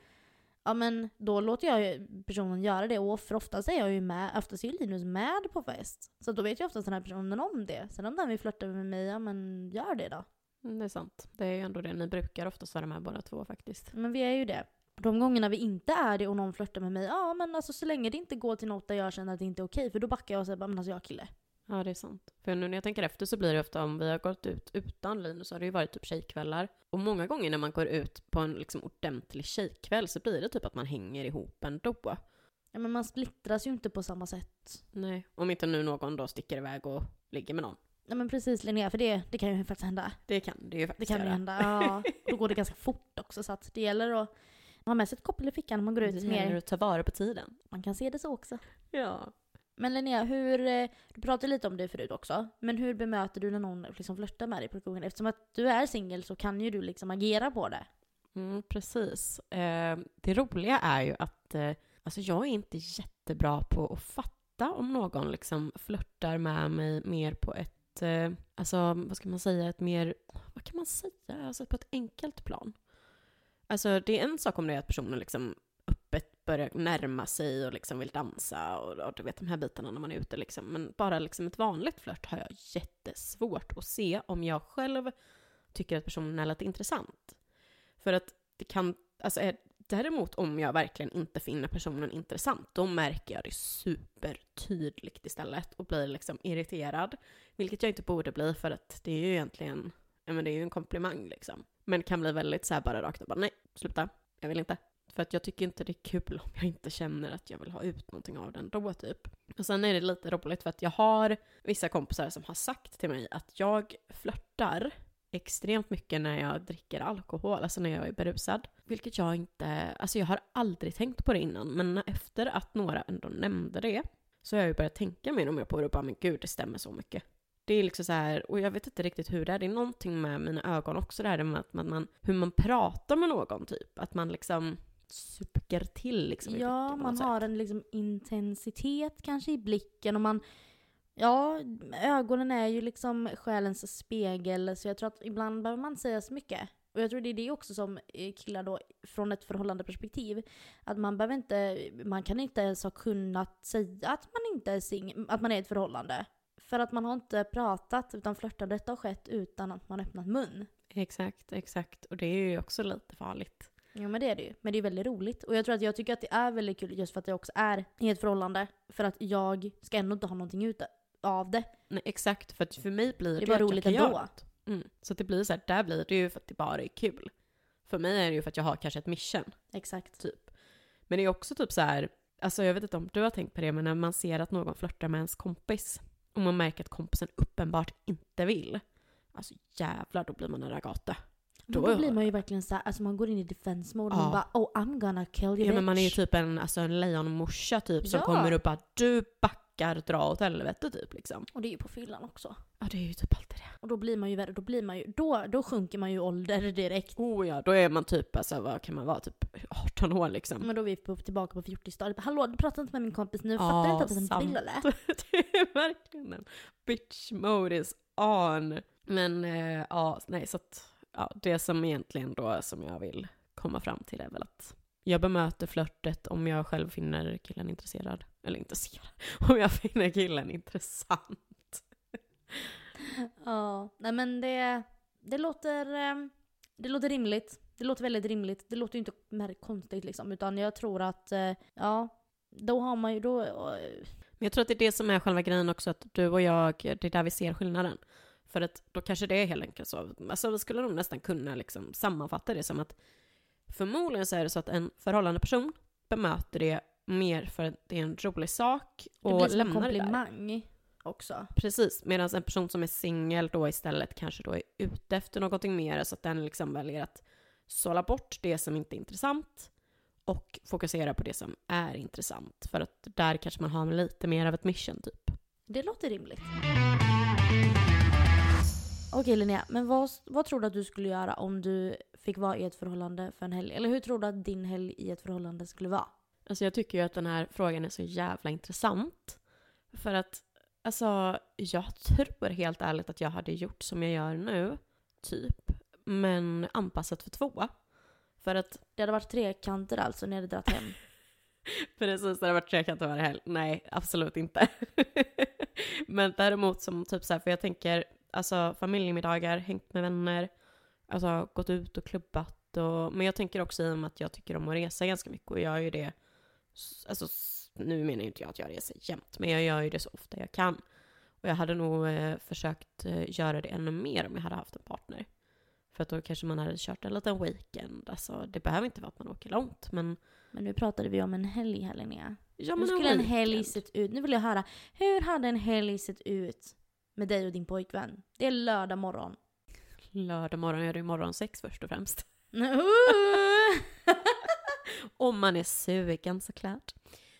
ja men då låter jag personen göra det och för oftast är jag ju med, oftast är ju Linus med på fest. Så då vet ju oftast den här personen om det. Sen om den vill flörta med mig, ja men gör det då. Mm, det är sant. Det är ju ändå det ni brukar oftast vara med båda två faktiskt. Men vi är ju det. De gångerna vi inte är det och någon flörtar med mig, ja men alltså så länge det inte går till något där jag känner att det inte är okej, för då backar jag och säger bara men alltså jag är kille. Ja, det är sant. För nu när jag tänker efter så blir det ofta om vi har gått ut utan Linus så har det ju varit typ tjejkvällar. Och många gånger när man går ut på en liksom ordentlig tjejkväll så blir det typ att man hänger ihop ändå. Ja, men man splittras ju inte på samma sätt. Nej, om inte nu någon då sticker iväg och ligger med någon. Ja men precis Linnea, för det, det kan ju faktiskt hända. Det kan det ju Det faktiskt kan ju göra. hända. Ja, och då går det ganska fort också så att det gäller att ha med sig ett koppel i fickan när man går ut Det gäller mer. att ta vara på tiden. Man kan se det så också. Ja. Men Linnea, hur, eh, du pratade lite om det förut också, men hur bemöter du när någon liksom flörtar med dig på krogen? Eftersom att du är singel så kan ju du liksom agera på det. Mm, precis. Eh, det roliga är ju att eh, alltså jag är inte jättebra på att fatta om någon liksom flörtar med mig mer på ett, eh, alltså vad ska man säga, ett mer, vad kan man säga, alltså på ett enkelt plan. Alltså det är en sak om det är att personen liksom börjar närma sig och liksom vill dansa och, och du vet de här bitarna när man är ute liksom. Men bara liksom ett vanligt flört har jag jättesvårt att se om jag själv tycker att personen är lite intressant. För att det kan, alltså är, däremot om jag verkligen inte finner personen intressant, då märker jag det supertydligt istället och blir liksom irriterad. Vilket jag inte borde bli för att det är ju egentligen, ja men det är ju en komplimang liksom. Men kan bli väldigt så här bara rakt och bara nej, sluta, jag vill inte. För att jag tycker inte det är kul om jag inte känner att jag vill ha ut någonting av den då typ. Och sen är det lite roligt för att jag har vissa kompisar som har sagt till mig att jag flörtar extremt mycket när jag dricker alkohol, alltså när jag är berusad. Vilket jag inte, alltså jag har aldrig tänkt på det innan, men efter att några ändå nämnde det så har jag ju börjat tänka mer och mer på det och bara men gud det stämmer så mycket. Det är liksom så här, och jag vet inte riktigt hur det är, det är någonting med mina ögon också det här med att man, hur man pratar med någon typ, att man liksom suger till liksom Ja, man sätt. har en liksom intensitet kanske i blicken och man Ja, ögonen är ju liksom själens spegel så jag tror att ibland behöver man säga så mycket. Och jag tror det är det också som eh, killar då från ett förhållandeperspektiv. Att man behöver inte, man kan inte ens ha kunnat säga att man inte är sing, att man är i ett förhållande. För att man har inte pratat utan flörtandet har skett utan att man öppnat mun. Exakt, exakt. Och det är ju också lite farligt. Jo men det är det ju. Men det är väldigt roligt. Och jag tror att jag tycker att det är väldigt kul just för att jag också är i ett förhållande. För att jag ska ändå inte ha någonting ut av det. Nej, exakt, för att för mig blir det, Det bara roligt ändå. Mm. Så det blir så här, där blir det ju för att det bara är kul. För mig är det ju för att jag har kanske ett mission, Exakt. typ. Men det är också typ så här, alltså jag vet inte om du har tänkt på det, men när man ser att någon flörtar med ens kompis och man märker att kompisen uppenbart inte vill, alltså jävlar, då blir man en ragata. Då, Då- blir man ju verkligen så här, alltså man går in i defense mode och Ja. man bara oh I'm gonna kill you Ja men man är ju bitch." typ en, alltså en lejonmorsa typ som Ja. kommer och bara du backar, dra åt helvete typ liksom. Och det är ju på fyllan också. Ja det är ju typ alltid det. Och då blir man ju värre, då blir man ju, då, då sjunker man ju ålder direkt. Oh ja, då är man typ, alltså vad kan man vara, typ 18 år liksom. Men då är vi på, tillbaka på 40-talet. Hallå du pratar inte med min kompis nu, fattar du inte att det är en bild eller? det är verkligen en bitch mode is on. Men eh, ja, nej så att ja, det som egentligen då som jag vill komma fram till är väl att jag bemöter flörtet om jag själv finner killen intresserad. Eller intresserad, om jag finner killen intressant. Ja, nej men det, det låter, eh, det låter rimligt. Det låter väldigt rimligt. Det låter ju inte mer konstigt liksom. Utan jag tror att, eh, ja, då har man ju då... eh, Men jag tror att det är det som är själva grejen också, att du och jag, det är där vi ser skillnaden. För att då kanske det är helt enkelt så, alltså vi skulle nog nästan kunna liksom sammanfatta det som att förmodligen så är det så att en förhållande person bemöter det mer för att det är en rolig sak Det och blir som en lämnar det där. komplimang också. Precis, medan en person som är singel då istället kanske då är ute efter någonting mer så att den liksom väljer att sålla bort det som inte är intressant och fokusera på det som är intressant. För att där kanske man har lite mer av ett mission typ. Det låter rimligt. Okej Linnea, men vad, vad tror du att du skulle göra om du fick vara i ett förhållande för en helg? Eller hur tror du att din helg i ett förhållande skulle vara? Alltså jag tycker ju att den här frågan är så jävla intressant. För att, alltså, jag tror helt ärligt att jag hade gjort som jag gör nu, typ. Men anpassat för två. För att Det hade varit trekanter alltså när ni hade dragit hem. Precis, det har varit trekanter varje helg. Nej, absolut inte. Men däremot som typ så här, för jag tänker, alltså familjemiddagar, hängt med vänner, alltså gått ut och klubbat och, men jag tänker också i och med att jag tycker om att resa ganska mycket och jag gör ju det, alltså nu menar ju inte jag att jag reser jämt, men jag gör ju det så ofta jag kan. Och jag hade nog eh, försökt eh, göra det ännu mer om jag hade haft en partner. För att då kanske man hade kört en liten weekend. Alltså, det behöver inte vara att man åker långt, men... Men nu pratade vi om en helg här Linnea. Ja, Hur men skulle en weekend. helg sett ut? Nu vill jag höra. Hur hade en helg sett ut med dig och din pojkvän? Det är lördag morgon. Lördag morgon, är det ju morgon sex först och främst. Om man är sugen såklart.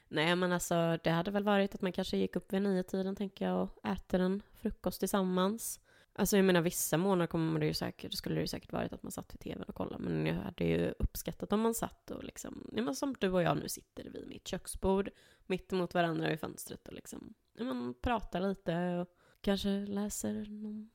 Nej men alltså det hade väl varit att man kanske gick upp vid nio tiden tänker jag och äter en frukost tillsammans. Alltså jag menar vissa månader kommer det ju säkert, skulle det ju säkert varit att man satt vid tvn och kollade. Men jag hade ju uppskattat om man satt och liksom, ja, men som du och jag nu sitter vid mitt köksbord, mitt emot varandra vid fönstret och liksom, ja, men pratar lite och kanske läser någon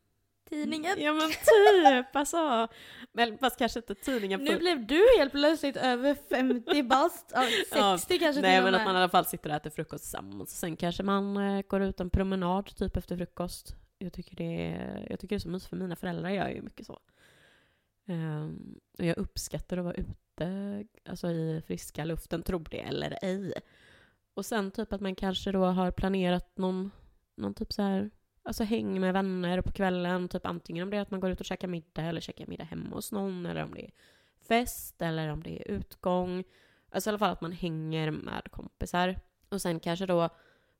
Tidningen. Ja men typ alltså. Men fast kanske inte tidningen. Nu blev du helt plötsligt över 50 bast. Ja, 60 Ja, kanske Nej till men med. att man i alla fall sitter och äter frukost tillsammans. Sen kanske man eh, går ut en promenad typ efter frukost. Jag tycker det är, jag tycker det är så mysigt för mina föräldrar gör ju mycket så. Ehm, och jag uppskattar att vara ute alltså i friska luften, tro det eller ej. Och sen typ att man kanske då har planerat någon, någon typ så här Alltså häng med vänner på kvällen, typ antingen om det är att man går ut och käkar middag eller käkar middag hemma hos någon eller om det är fest eller om det är utgång. Alltså i alla fall att man hänger med kompisar. Och sen kanske då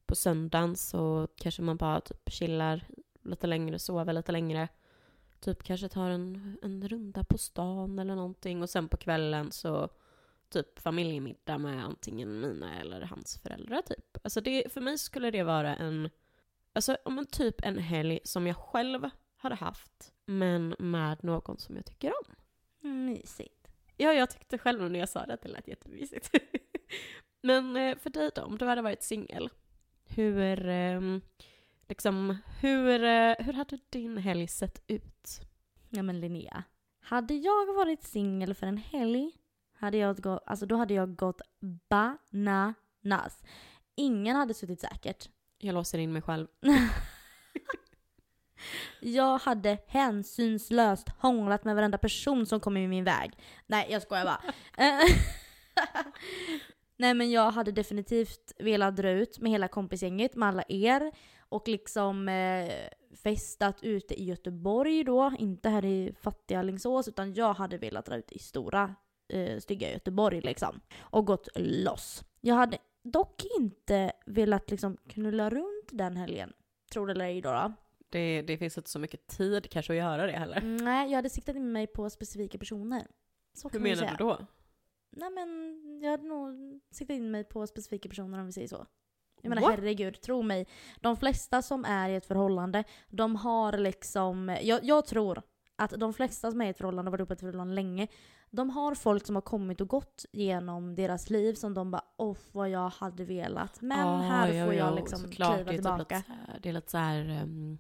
på söndagen så kanske man bara typ chillar lite längre, sover lite längre. Typ kanske tar en, en runda på stan eller någonting och sen på kvällen så typ familjemiddag med antingen mina eller hans föräldrar typ. Alltså det, för mig skulle det vara en, alltså om en typ en helg som jag själv hade haft men med någon som jag tycker om. Mysigt. Ja, jag tyckte själv när jag sa det att det lät jättemysigt. Men eh, för dig då, om du hade varit singel, hur, ehm, liksom, hur, eh, hur hade din helg sett ut? Ja men Linnea. Hade jag varit singel för en helg, hade jag gått, alltså då hade jag gått bananas. Ingen hade suttit säkert. Jag låser in mig själv. Jag hade hänsynslöst hånglat med varenda person som kom i min väg. Nej, jag skojar bara. Nej men jag hade definitivt velat dra ut med hela kompisgänget, med alla er. Och liksom eh, festat ute i Göteborg då, inte här i fattiga Alingsås, utan jag hade velat dra ut i stora, eh, stygga Göteborg liksom. Och gått loss. Jag hade dock inte velat liksom knulla runt den helgen. Tror det eller ej då. då. Det, det finns inte så mycket tid kanske att göra det heller. Mm, Nej, jag hade siktat in mig på specifika personer. Så Hur menar du då? Nej men jag hade nog siktat in mig på specifika personer om vi säger så. Jag menar What? herregud, tro mig. De flesta som är i ett förhållande, de har liksom... Jag, jag tror att de flesta som är i ett förhållande och varit uppe i ett förhållande länge, de har folk som har kommit och gått genom deras liv som de bara åh vad jag hade velat. Men Ah, här ja, får ja, jag och liksom såklart, kliva det är typ tillbaka. Här, det är lite såhär um,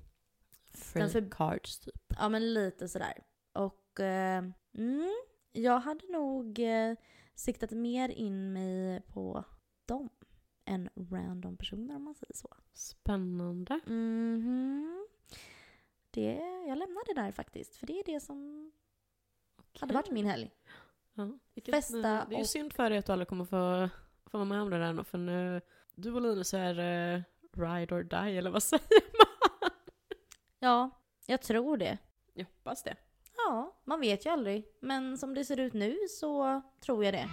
free Den för- cards typ. Ja men lite sådär. Och eh, mm, jag hade nog eh, siktat mer in mig på dem än random personer om man säger så. Spännande. Mhm. Det, jag lämnar det där faktiskt, för det är det som hade varit min helg. Ja, vilket, Festa eh, Det är ju och- synd för dig att du aldrig kommer få, få vara med om det där för nu, du och Linus är uh, ride or die, eller vad säger man? Ja, jag tror det. Jag hoppas det. Ja, man vet ju aldrig. Men som det ser ut nu så tror jag det.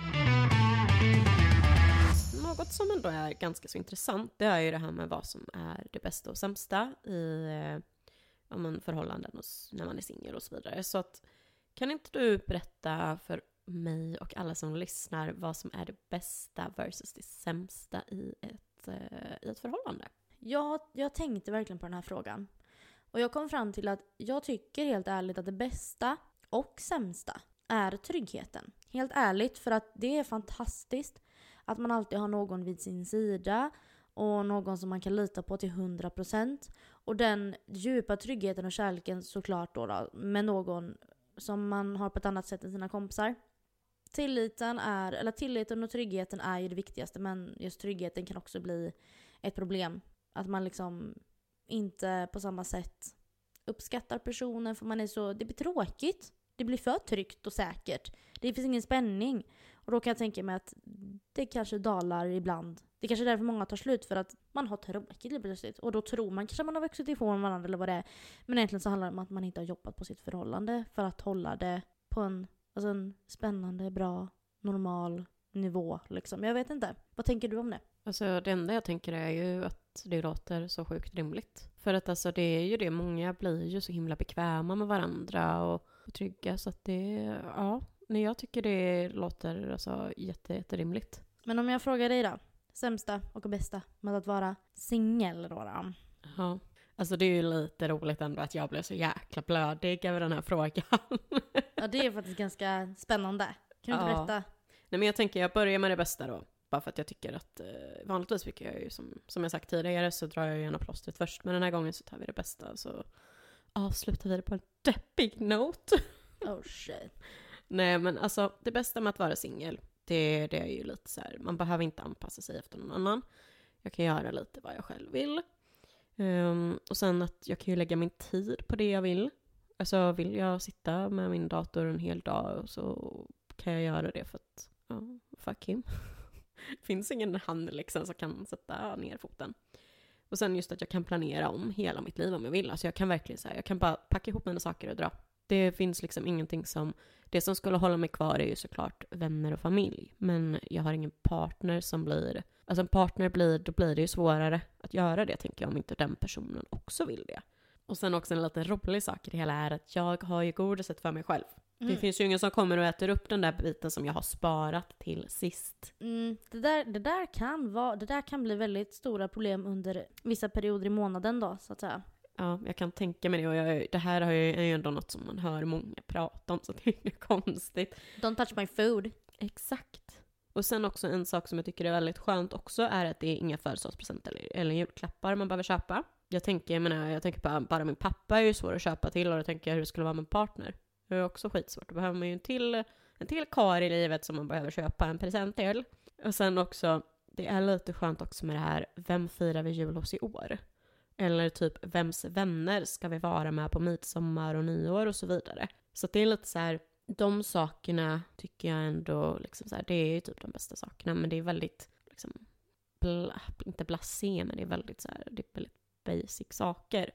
Något som ändå är ganska så intressant, det är ju det här med vad som är det bästa och sämsta i eh, ja, men förhållanden och, när man är singel och så vidare. Så att, kan inte du berätta för mig och alla som lyssnar vad som är det bästa versus det sämsta i ett, eh, i ett förhållande? Jag, jag tänkte verkligen på den här frågan. Och jag kom fram till att jag tycker helt ärligt att det bästa och sämsta är tryggheten. Helt ärligt, för att det är fantastiskt att man alltid har någon vid sin sida och någon som man kan lita på till 100%. Och den djupa tryggheten och kärleken såklart då, då med någon som man har på ett annat sätt än sina kompisar. Tilliten, är, eller tilliten och tryggheten är ju det viktigaste men just tryggheten kan också bli ett problem. Att man liksom inte på samma sätt uppskattar personen för man är så, det blir tråkigt. Det blir för tryggt och säkert. Det finns ingen spänning. Och då kan jag tänka mig att det kanske dalar ibland. Det kanske är därför många tar slut, för att man har tråkigt helt plötsligt. Och då tror man kanske att man har vuxit ifrån varandra eller vad det är. Men egentligen så handlar det om att man inte har jobbat på sitt förhållande för att hålla det på en, alltså en spännande, bra, normal nivå. Liksom. Jag vet inte. Vad tänker du om det? Alltså det enda jag tänker är ju att det låter så sjukt rimligt. För att alltså det är ju det, många blir ju så himla bekväma med varandra och, och trygga så att det, ja. Nej, jag tycker det låter alltså jätte, jätterimligt. Men om jag frågar dig då? Sämsta och bästa med att vara singel då? då? Ja. Alltså det är ju lite roligt ändå att jag blev så jäkla blödig över den här frågan. Ja, det är faktiskt ganska spännande. Kan du inte Ja. berätta? Nej men jag tänker jag börjar med det bästa då. Bara för att jag tycker att eh, vanligtvis brukar jag ju som, som jag sagt tidigare så drar jag gärna plåstret först. Men den här gången så tar vi det bästa så avslutar vi det på en deppig note. Oh shit. Nej men alltså det bästa med att vara singel, det, det är ju lite så här, man behöver inte anpassa sig efter någon annan. Jag kan göra lite vad jag själv vill. Um, och sen att jag kan ju lägga min tid på det jag vill. Alltså vill jag sitta med min dator en hel dag så kan jag göra det för att, ja, fuck him. finns ingen hand liksom som kan sätta ner foten. Och sen just att jag kan planera om hela mitt liv om jag vill. Alltså jag kan verkligen säga, jag kan bara packa ihop mina saker och dra. Det finns liksom ingenting som, det som skulle hålla mig kvar är ju såklart vänner och familj. Men jag har ingen partner som blir, alltså en partner blir, då blir det ju svårare att göra det tänker jag om inte den personen också vill det. Och sen också en liten rolig sak i det hela är att jag har ju godiset för mig själv. Det Mm. finns ju ingen som kommer och äter upp den där biten som jag har sparat till sist. Mm, det, där, det, där kan vara, det där kan bli väldigt stora problem under vissa perioder i månaden då, så att säga. Ja, jag kan tänka mig det. Och jag, det här ju, är ju ändå något som man hör många prata om, så det är inget konstigt. Don't touch my food. Exakt. Och sen också en sak som jag tycker är väldigt skönt också är att det är inga födelsedagspresenter eller, eller julklappar man behöver köpa. Jag tänker, jag menar, jag tänker bara, bara min pappa är ju svår att köpa till och då tänker jag hur det skulle vara med en partner. Det är också skitsvårt. Då behöver man ju en till, en till kar i livet som man behöver köpa en present till. Och sen också, det är lite skönt också med det här, vem firar vi jul hos i år? Eller typ, vems vänner ska vi vara med på midsommar och nyår och så vidare. Så det är lite så här, de sakerna tycker jag ändå, liksom så här, det är ju typ de bästa sakerna, men det är väldigt, liksom, bla, inte blasé, men det är väldigt så här, det är väldigt basic saker.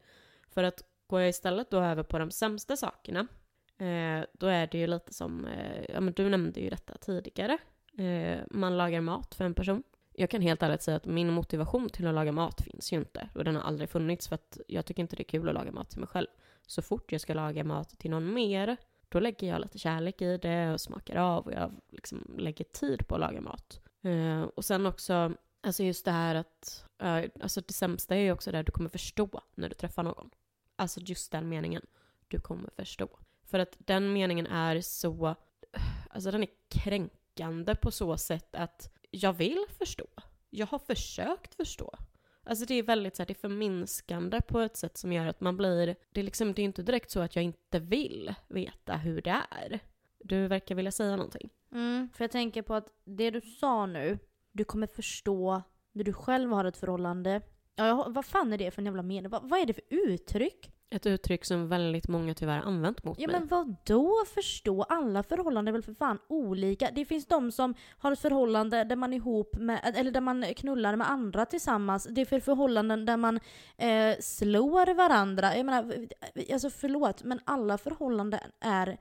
För att går jag istället då över på de sämsta sakerna, eh, då är det ju lite som, eh, ja men du nämnde ju detta tidigare, eh, man lagar mat för en person. Jag kan helt ärligt säga att min motivation till att laga mat finns ju inte. Och den har aldrig funnits för att jag tycker inte det är kul att laga mat till mig själv. Så fort jag ska laga mat till någon mer, då lägger jag lite kärlek i det och smakar av och jag liksom lägger tid på att laga mat. Eh, och sen också, alltså just det här att, eh, alltså det sämsta är ju också det att du kommer förstå när du träffar någon. Alltså just den meningen, du kommer förstå. För att den meningen är så, alltså den är kränkande på så sätt att jag vill förstå. Jag har försökt förstå. Alltså det är väldigt så här, det är förminskande på ett sätt som gör att man blir, det är liksom, det är inte direkt så att jag inte vill veta hur det är. Du verkar vilja säga någonting. Mm, för jag tänker på att det du sa nu, du kommer förstå när du själv har ett förhållande. Ja, jag, vad fan är det för en jävla mening? Vad, vad är det för uttryck? Ett uttryck som väldigt många tyvärr använt mot Ja mig. men vad då förstå? Alla förhållanden är väl för fan olika. Det finns de som har ett förhållande där man är ihop med, eller där man knullar med andra tillsammans. Det är för förhållanden där man eh, slår varandra. Jag menar, alltså förlåt, men alla förhållanden är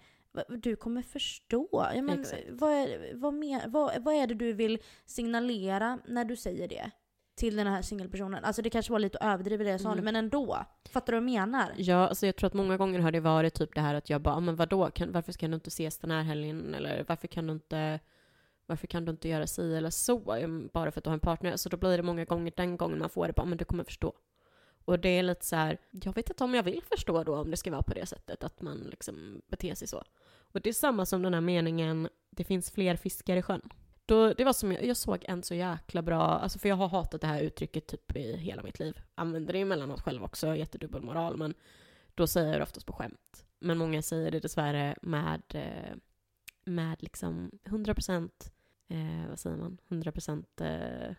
du kommer förstå. Ja, men, Exakt. vad, är, vad, men, vad, vad är det du vill signalera när du säger det? Till den här singelpersonen. Alltså det kanske var lite överdrivet det jag sa Mm. nu, men ändå. Fattar du vad jag menar? Ja, alltså jag tror att många gånger har det varit typ det här att jag bara, "Ah, men vadå, kan, varför kan du inte ses den här helgen? Eller varför kan du inte, varför kan du inte göra si eller så? Men Bara för att du har en partner. Så då blir det många gånger den gången man får det, bara, "Ah, men du kommer förstå. Och det är lite så här, jag vet inte om jag vill förstå då om det ska vara på det sättet, att man liksom beter sig så. Och det är samma som den här meningen, det finns fler fiskar i sjön. Då, det var som jag, jag såg en så jäkla bra, alltså för jag har hatat det här uttrycket typ i hela mitt liv. Använder det emellanåt själv också, jättedubbel moral, men då säger jag det oftast på skämt. Men många säger det dessvärre med, eh, med liksom 100% eh, vad säger man? 100% eh,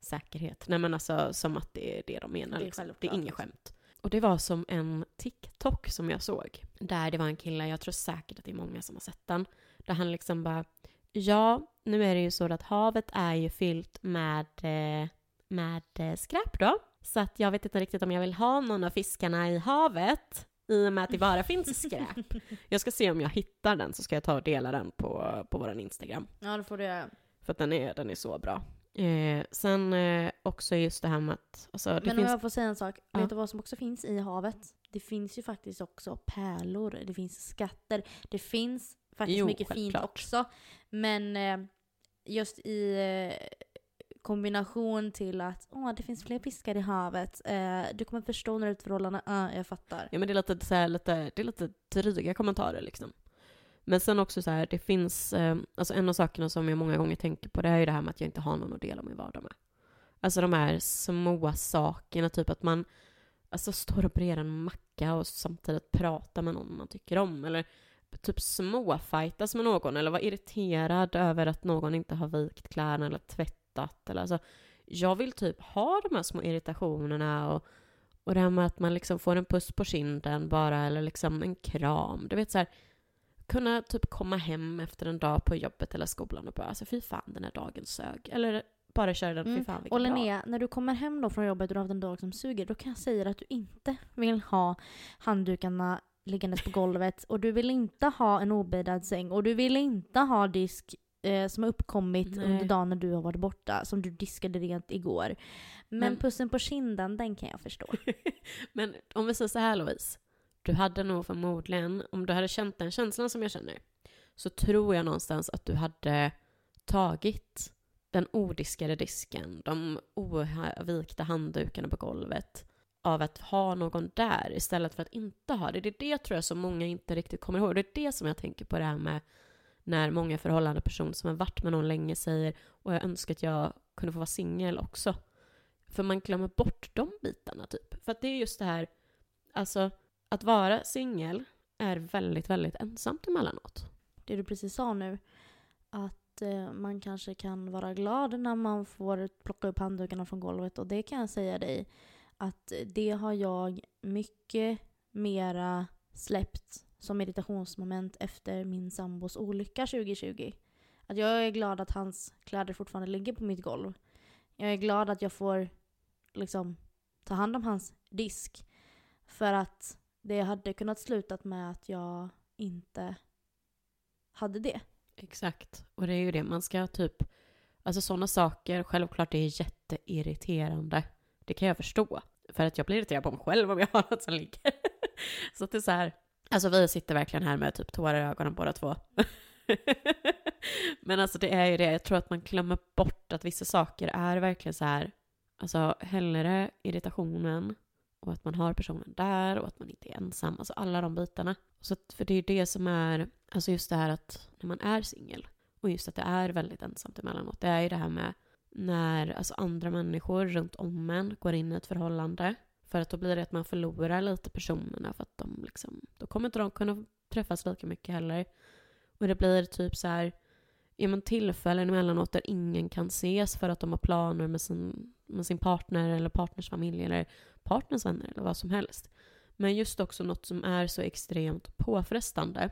säkerhet. Nej men alltså som att det är det de menar. Det är liksom. det är inget skämt. Och det var som en TikTok som jag såg. Där det var en kille, jag tror säkert att det är många som har sett den. Där han liksom bara, Ja, nu är det ju så att havet är ju fyllt med, eh, med eh, skräp då. Så att jag vet inte riktigt om jag vill ha någon av fiskarna i havet i och med att det bara finns skräp. Jag ska se om jag hittar den så ska jag ta och dela den på, på vår Instagram. Ja, det får du göra. För att den är, den är så bra. Eh, sen eh, också just det här med att... Alltså, Men finns, om jag får säga en sak. Ja. Vet du vad som också finns i havet? Det finns ju faktiskt också pärlor, det finns skatter, det finns faktiskt Jo, mycket fint självklart. också. Men eh, just i eh, kombination till att åh, det finns fler fiskar i havet. Eh, du kommer förstå när förhållande. Ja, jag fattar. Ja men det är lite, så här, lite, det är lite dryga kommentarer liksom. Men sen också så här, det finns, eh, alltså en av sakerna som jag många gånger tänker på det är ju det här med att jag inte har någon att dela min vardag med. Alltså de här små sakerna, typ att man alltså, står och brer en macka och samtidigt pratar med någon man tycker om. Eller typ småfightas med någon eller vara irriterad över att någon inte har vikt kläderna eller tvättat. Eller, alltså, jag vill typ ha de här små irritationerna och, och det här med att man liksom får en puss på kinden bara eller liksom en kram. Du vet så här, kunna typ komma hem efter en dag på jobbet eller skolan och bara alltså fy fan den här dagen sög. Eller bara köra den, fy Mm. fan Och vilken dag. Linnea, när du kommer hem då från jobbet och du har haft en dag som suger, då kan jag säga att du inte vill ha handdukarna liggandes på golvet och du vill inte ha en obäddad säng och du vill inte ha disk eh, som har uppkommit Nej. under dagen när du har varit borta, som du diskade rent igår. Men, Men- pussen på kinden, den kan jag förstå. Men om vi säger så här Louise. Du hade nog förmodligen, om du hade känt den känslan som jag känner, så tror jag någonstans att du hade tagit den odiskade disken, de ovikta handdukarna på golvet, av att ha någon där istället för att inte ha det. Det är det tror jag som många inte riktigt kommer ihåg. Det är det som jag tänker på det här med när många förhållande personer som har varit med någon länge säger och jag önskar att jag kunde få vara singel också. För man glömmer bort de bitarna typ. För att det är just det här, alltså att vara singel är väldigt, väldigt ensamt emellanåt. Det du precis sa nu, att eh, man kanske kan vara glad när man får plocka upp handdukarna från golvet och det kan jag säga dig att det har jag mycket mera släppt som meditationsmoment efter min sambos olycka 2020. Att jag är glad att hans kläder fortfarande ligger på mitt golv. Jag är glad att jag får liksom ta hand om hans disk. För att det hade kunnat slutat med att jag inte hade det. Exakt. Och det är ju det, man ska typ, alltså sådana saker, självklart det är jätteirriterande. Det kan jag förstå. För att jag blir irriterad på mig själv om jag har något som ligger. Så att det är så här, alltså vi sitter verkligen här med typ tårar i ögonen båda två. Men alltså det är ju det, jag tror att man glömmer bort att vissa saker är verkligen så här, alltså hellre irritationen och att man har personen där och att man inte är ensam, alltså alla de bitarna. Så att, för det är ju det som är, alltså just det här att när man är singel och just att det är väldigt ensamt emellanåt, det är ju det här med när alltså andra människor runt om en går in i ett förhållande. För att då blir det att man förlorar lite personerna för att de liksom, då kommer inte de kunna träffas lika mycket heller. Och det blir typ så här, är man tillfällen emellanåt där ingen kan ses för att de har planer med sin, med sin partner eller partners familj eller partners vänner eller vad som helst. Men just också något som är så extremt påfrestande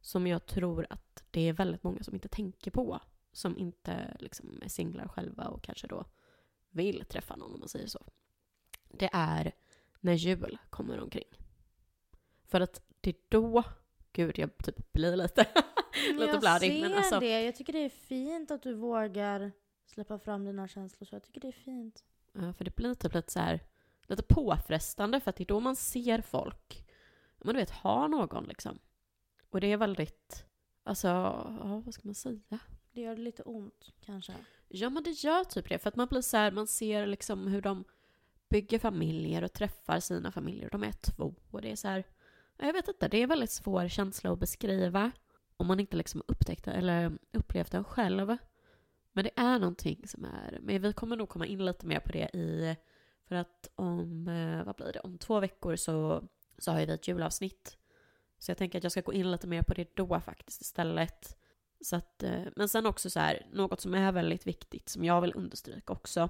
som jag tror att det är väldigt många som inte tänker på. Som inte liksom är singlar själva och kanske då vill träffa någon om man säger så. Det är när jul kommer omkring. För att det är då, gud jag typ blir lite, lite jag blödig. ser alltså, det. Jag tycker det är fint att du vågar släppa fram dina känslor. Så jag tycker det är fint. Ja, för det blir typ lite så här, lite påfrestande för att det är då man ser folk, men du vet, ha någon liksom. Och det är väldigt, alltså, ja, vad ska man säga? Det gör lite ont kanske. Ja men det gör typ det, för att man blir så här, man ser liksom hur de bygger familjer och träffar sina familjer. De är två och det är så här, jag vet inte, det är en väldigt svår känsla att beskriva om man inte liksom upptäckt eller upplevt den själv. Men det är någonting som är, men vi kommer nog komma in lite mer på det i, för att om, eh, vad blir det, om två veckor så, så har ju vi ett julavsnitt. Så jag tänker att jag ska gå in lite mer på det då faktiskt istället. Så att, eh, men sen också så här, något som är väldigt viktigt som jag vill understryka också.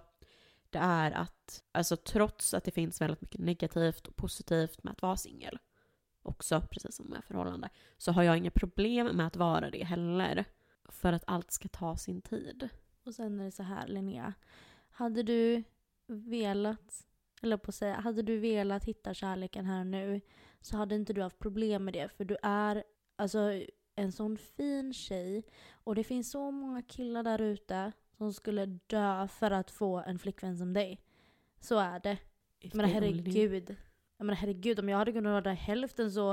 Det är att, alltså trots att det finns väldigt mycket negativt och positivt med att vara singel, också precis som med förhållande, så har jag inga problem med att vara det heller. för att allt ska ta sin tid. Och sen är det så här Linnea. Hade du velat, eller på att säga, hade du velat hitta kärleken här och nu så hade inte du haft problem med det. För du är alltså en sån fin tjej. Och det finns så många killar där ute som skulle dö för att få en flickvän som dig. Så är det. Jag menar herregud. Jag menar herregud, om jag hade kunnat vara hälften så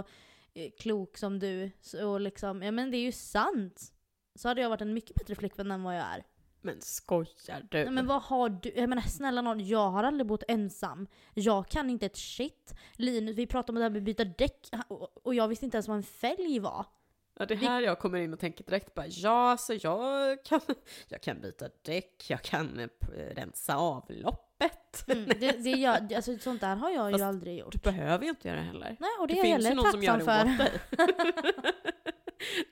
eh, klok som du, så liksom, ja men det är ju sant. Så hade jag varit en mycket bättre flickvän än vad jag är. Men skojar du? Nej, men vad har du? Jag menar snälla nån, jag har aldrig bott ensam. Jag kan inte ett shit. Linus, vi pratade om det här med att byta däck och jag visste inte ens vad en fälg var. Ja, det är här jag kommer in och tänker direkt bara, ja, så jag kan, jag kan byta däck, jag kan eh, rensa avloppet. Mm, det, det gör, alltså, sånt där har jag Fast ju aldrig gjort. Du behöver ju inte göra det heller. Nej, och det, Det, är jag finns ju någon som gör det för. åt dig.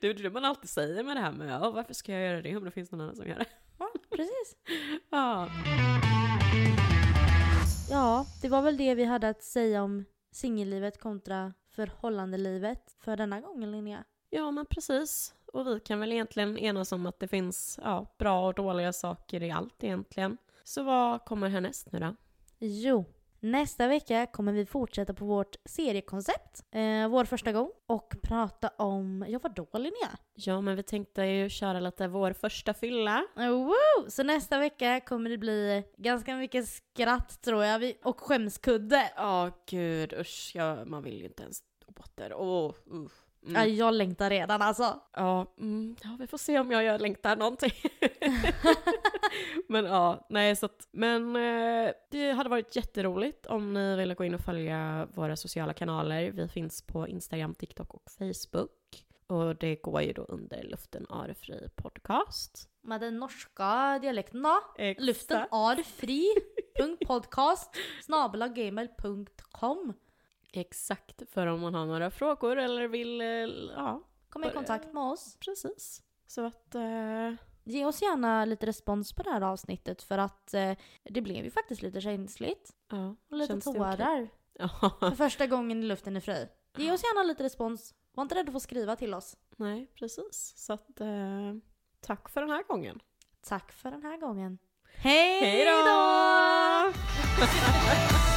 det är det man alltid säger med det här med, ja, varför ska jag göra det om det finns någon annan som gör det? Ja, precis. Ja. Ja, det var väl det vi hade att säga om singellivet kontra förhållandelivet för denna gången Linnea. Ja, men precis. Och vi kan väl egentligen enas om att det finns ja, bra och dåliga saker i allt egentligen. Så vad kommer härnäst nu då? Jo, nästa vecka kommer vi fortsätta på vårt seriekoncept, eh, vår första gång, och prata om, ja vadå Linnea? Ja, men vi tänkte ju köra lite vår första fylla. Woo! Så nästa vecka kommer det bli ganska mycket skratt tror jag, och skämskudde. Ja, gud usch, ja, man vill ju inte ens åter. Åh, usch. Ja, Mm. jag längtar redan alltså. Ja, mm, ja, vi får se om jag gör längtar någonting. men ja, nej så att, men eh, det hade varit jätteroligt om ni ville gå in och följa våra sociala kanaler. Vi finns på Instagram, TikTok och Facebook. Och det går ju då under Luften Arefri podcast. Med den norska dialekten då. Exakt. Luften är fri. punkt podcast snabelagmail.com Exakt, för om man har några frågor eller vill, eh, ja, Kom i kontakt med oss. precis. Så att, eh, Ge oss gärna lite respons på det här avsnittet för att eh, det blev ju faktiskt lite känsligt. ja. Och lite tårar. Ja, För första gången i luften är fri. Ge oss gärna lite respons. Var inte rädd att få skriva till oss. nej precis. Så att, eh, tack för den här gången. Tack för den här gången. Hej då!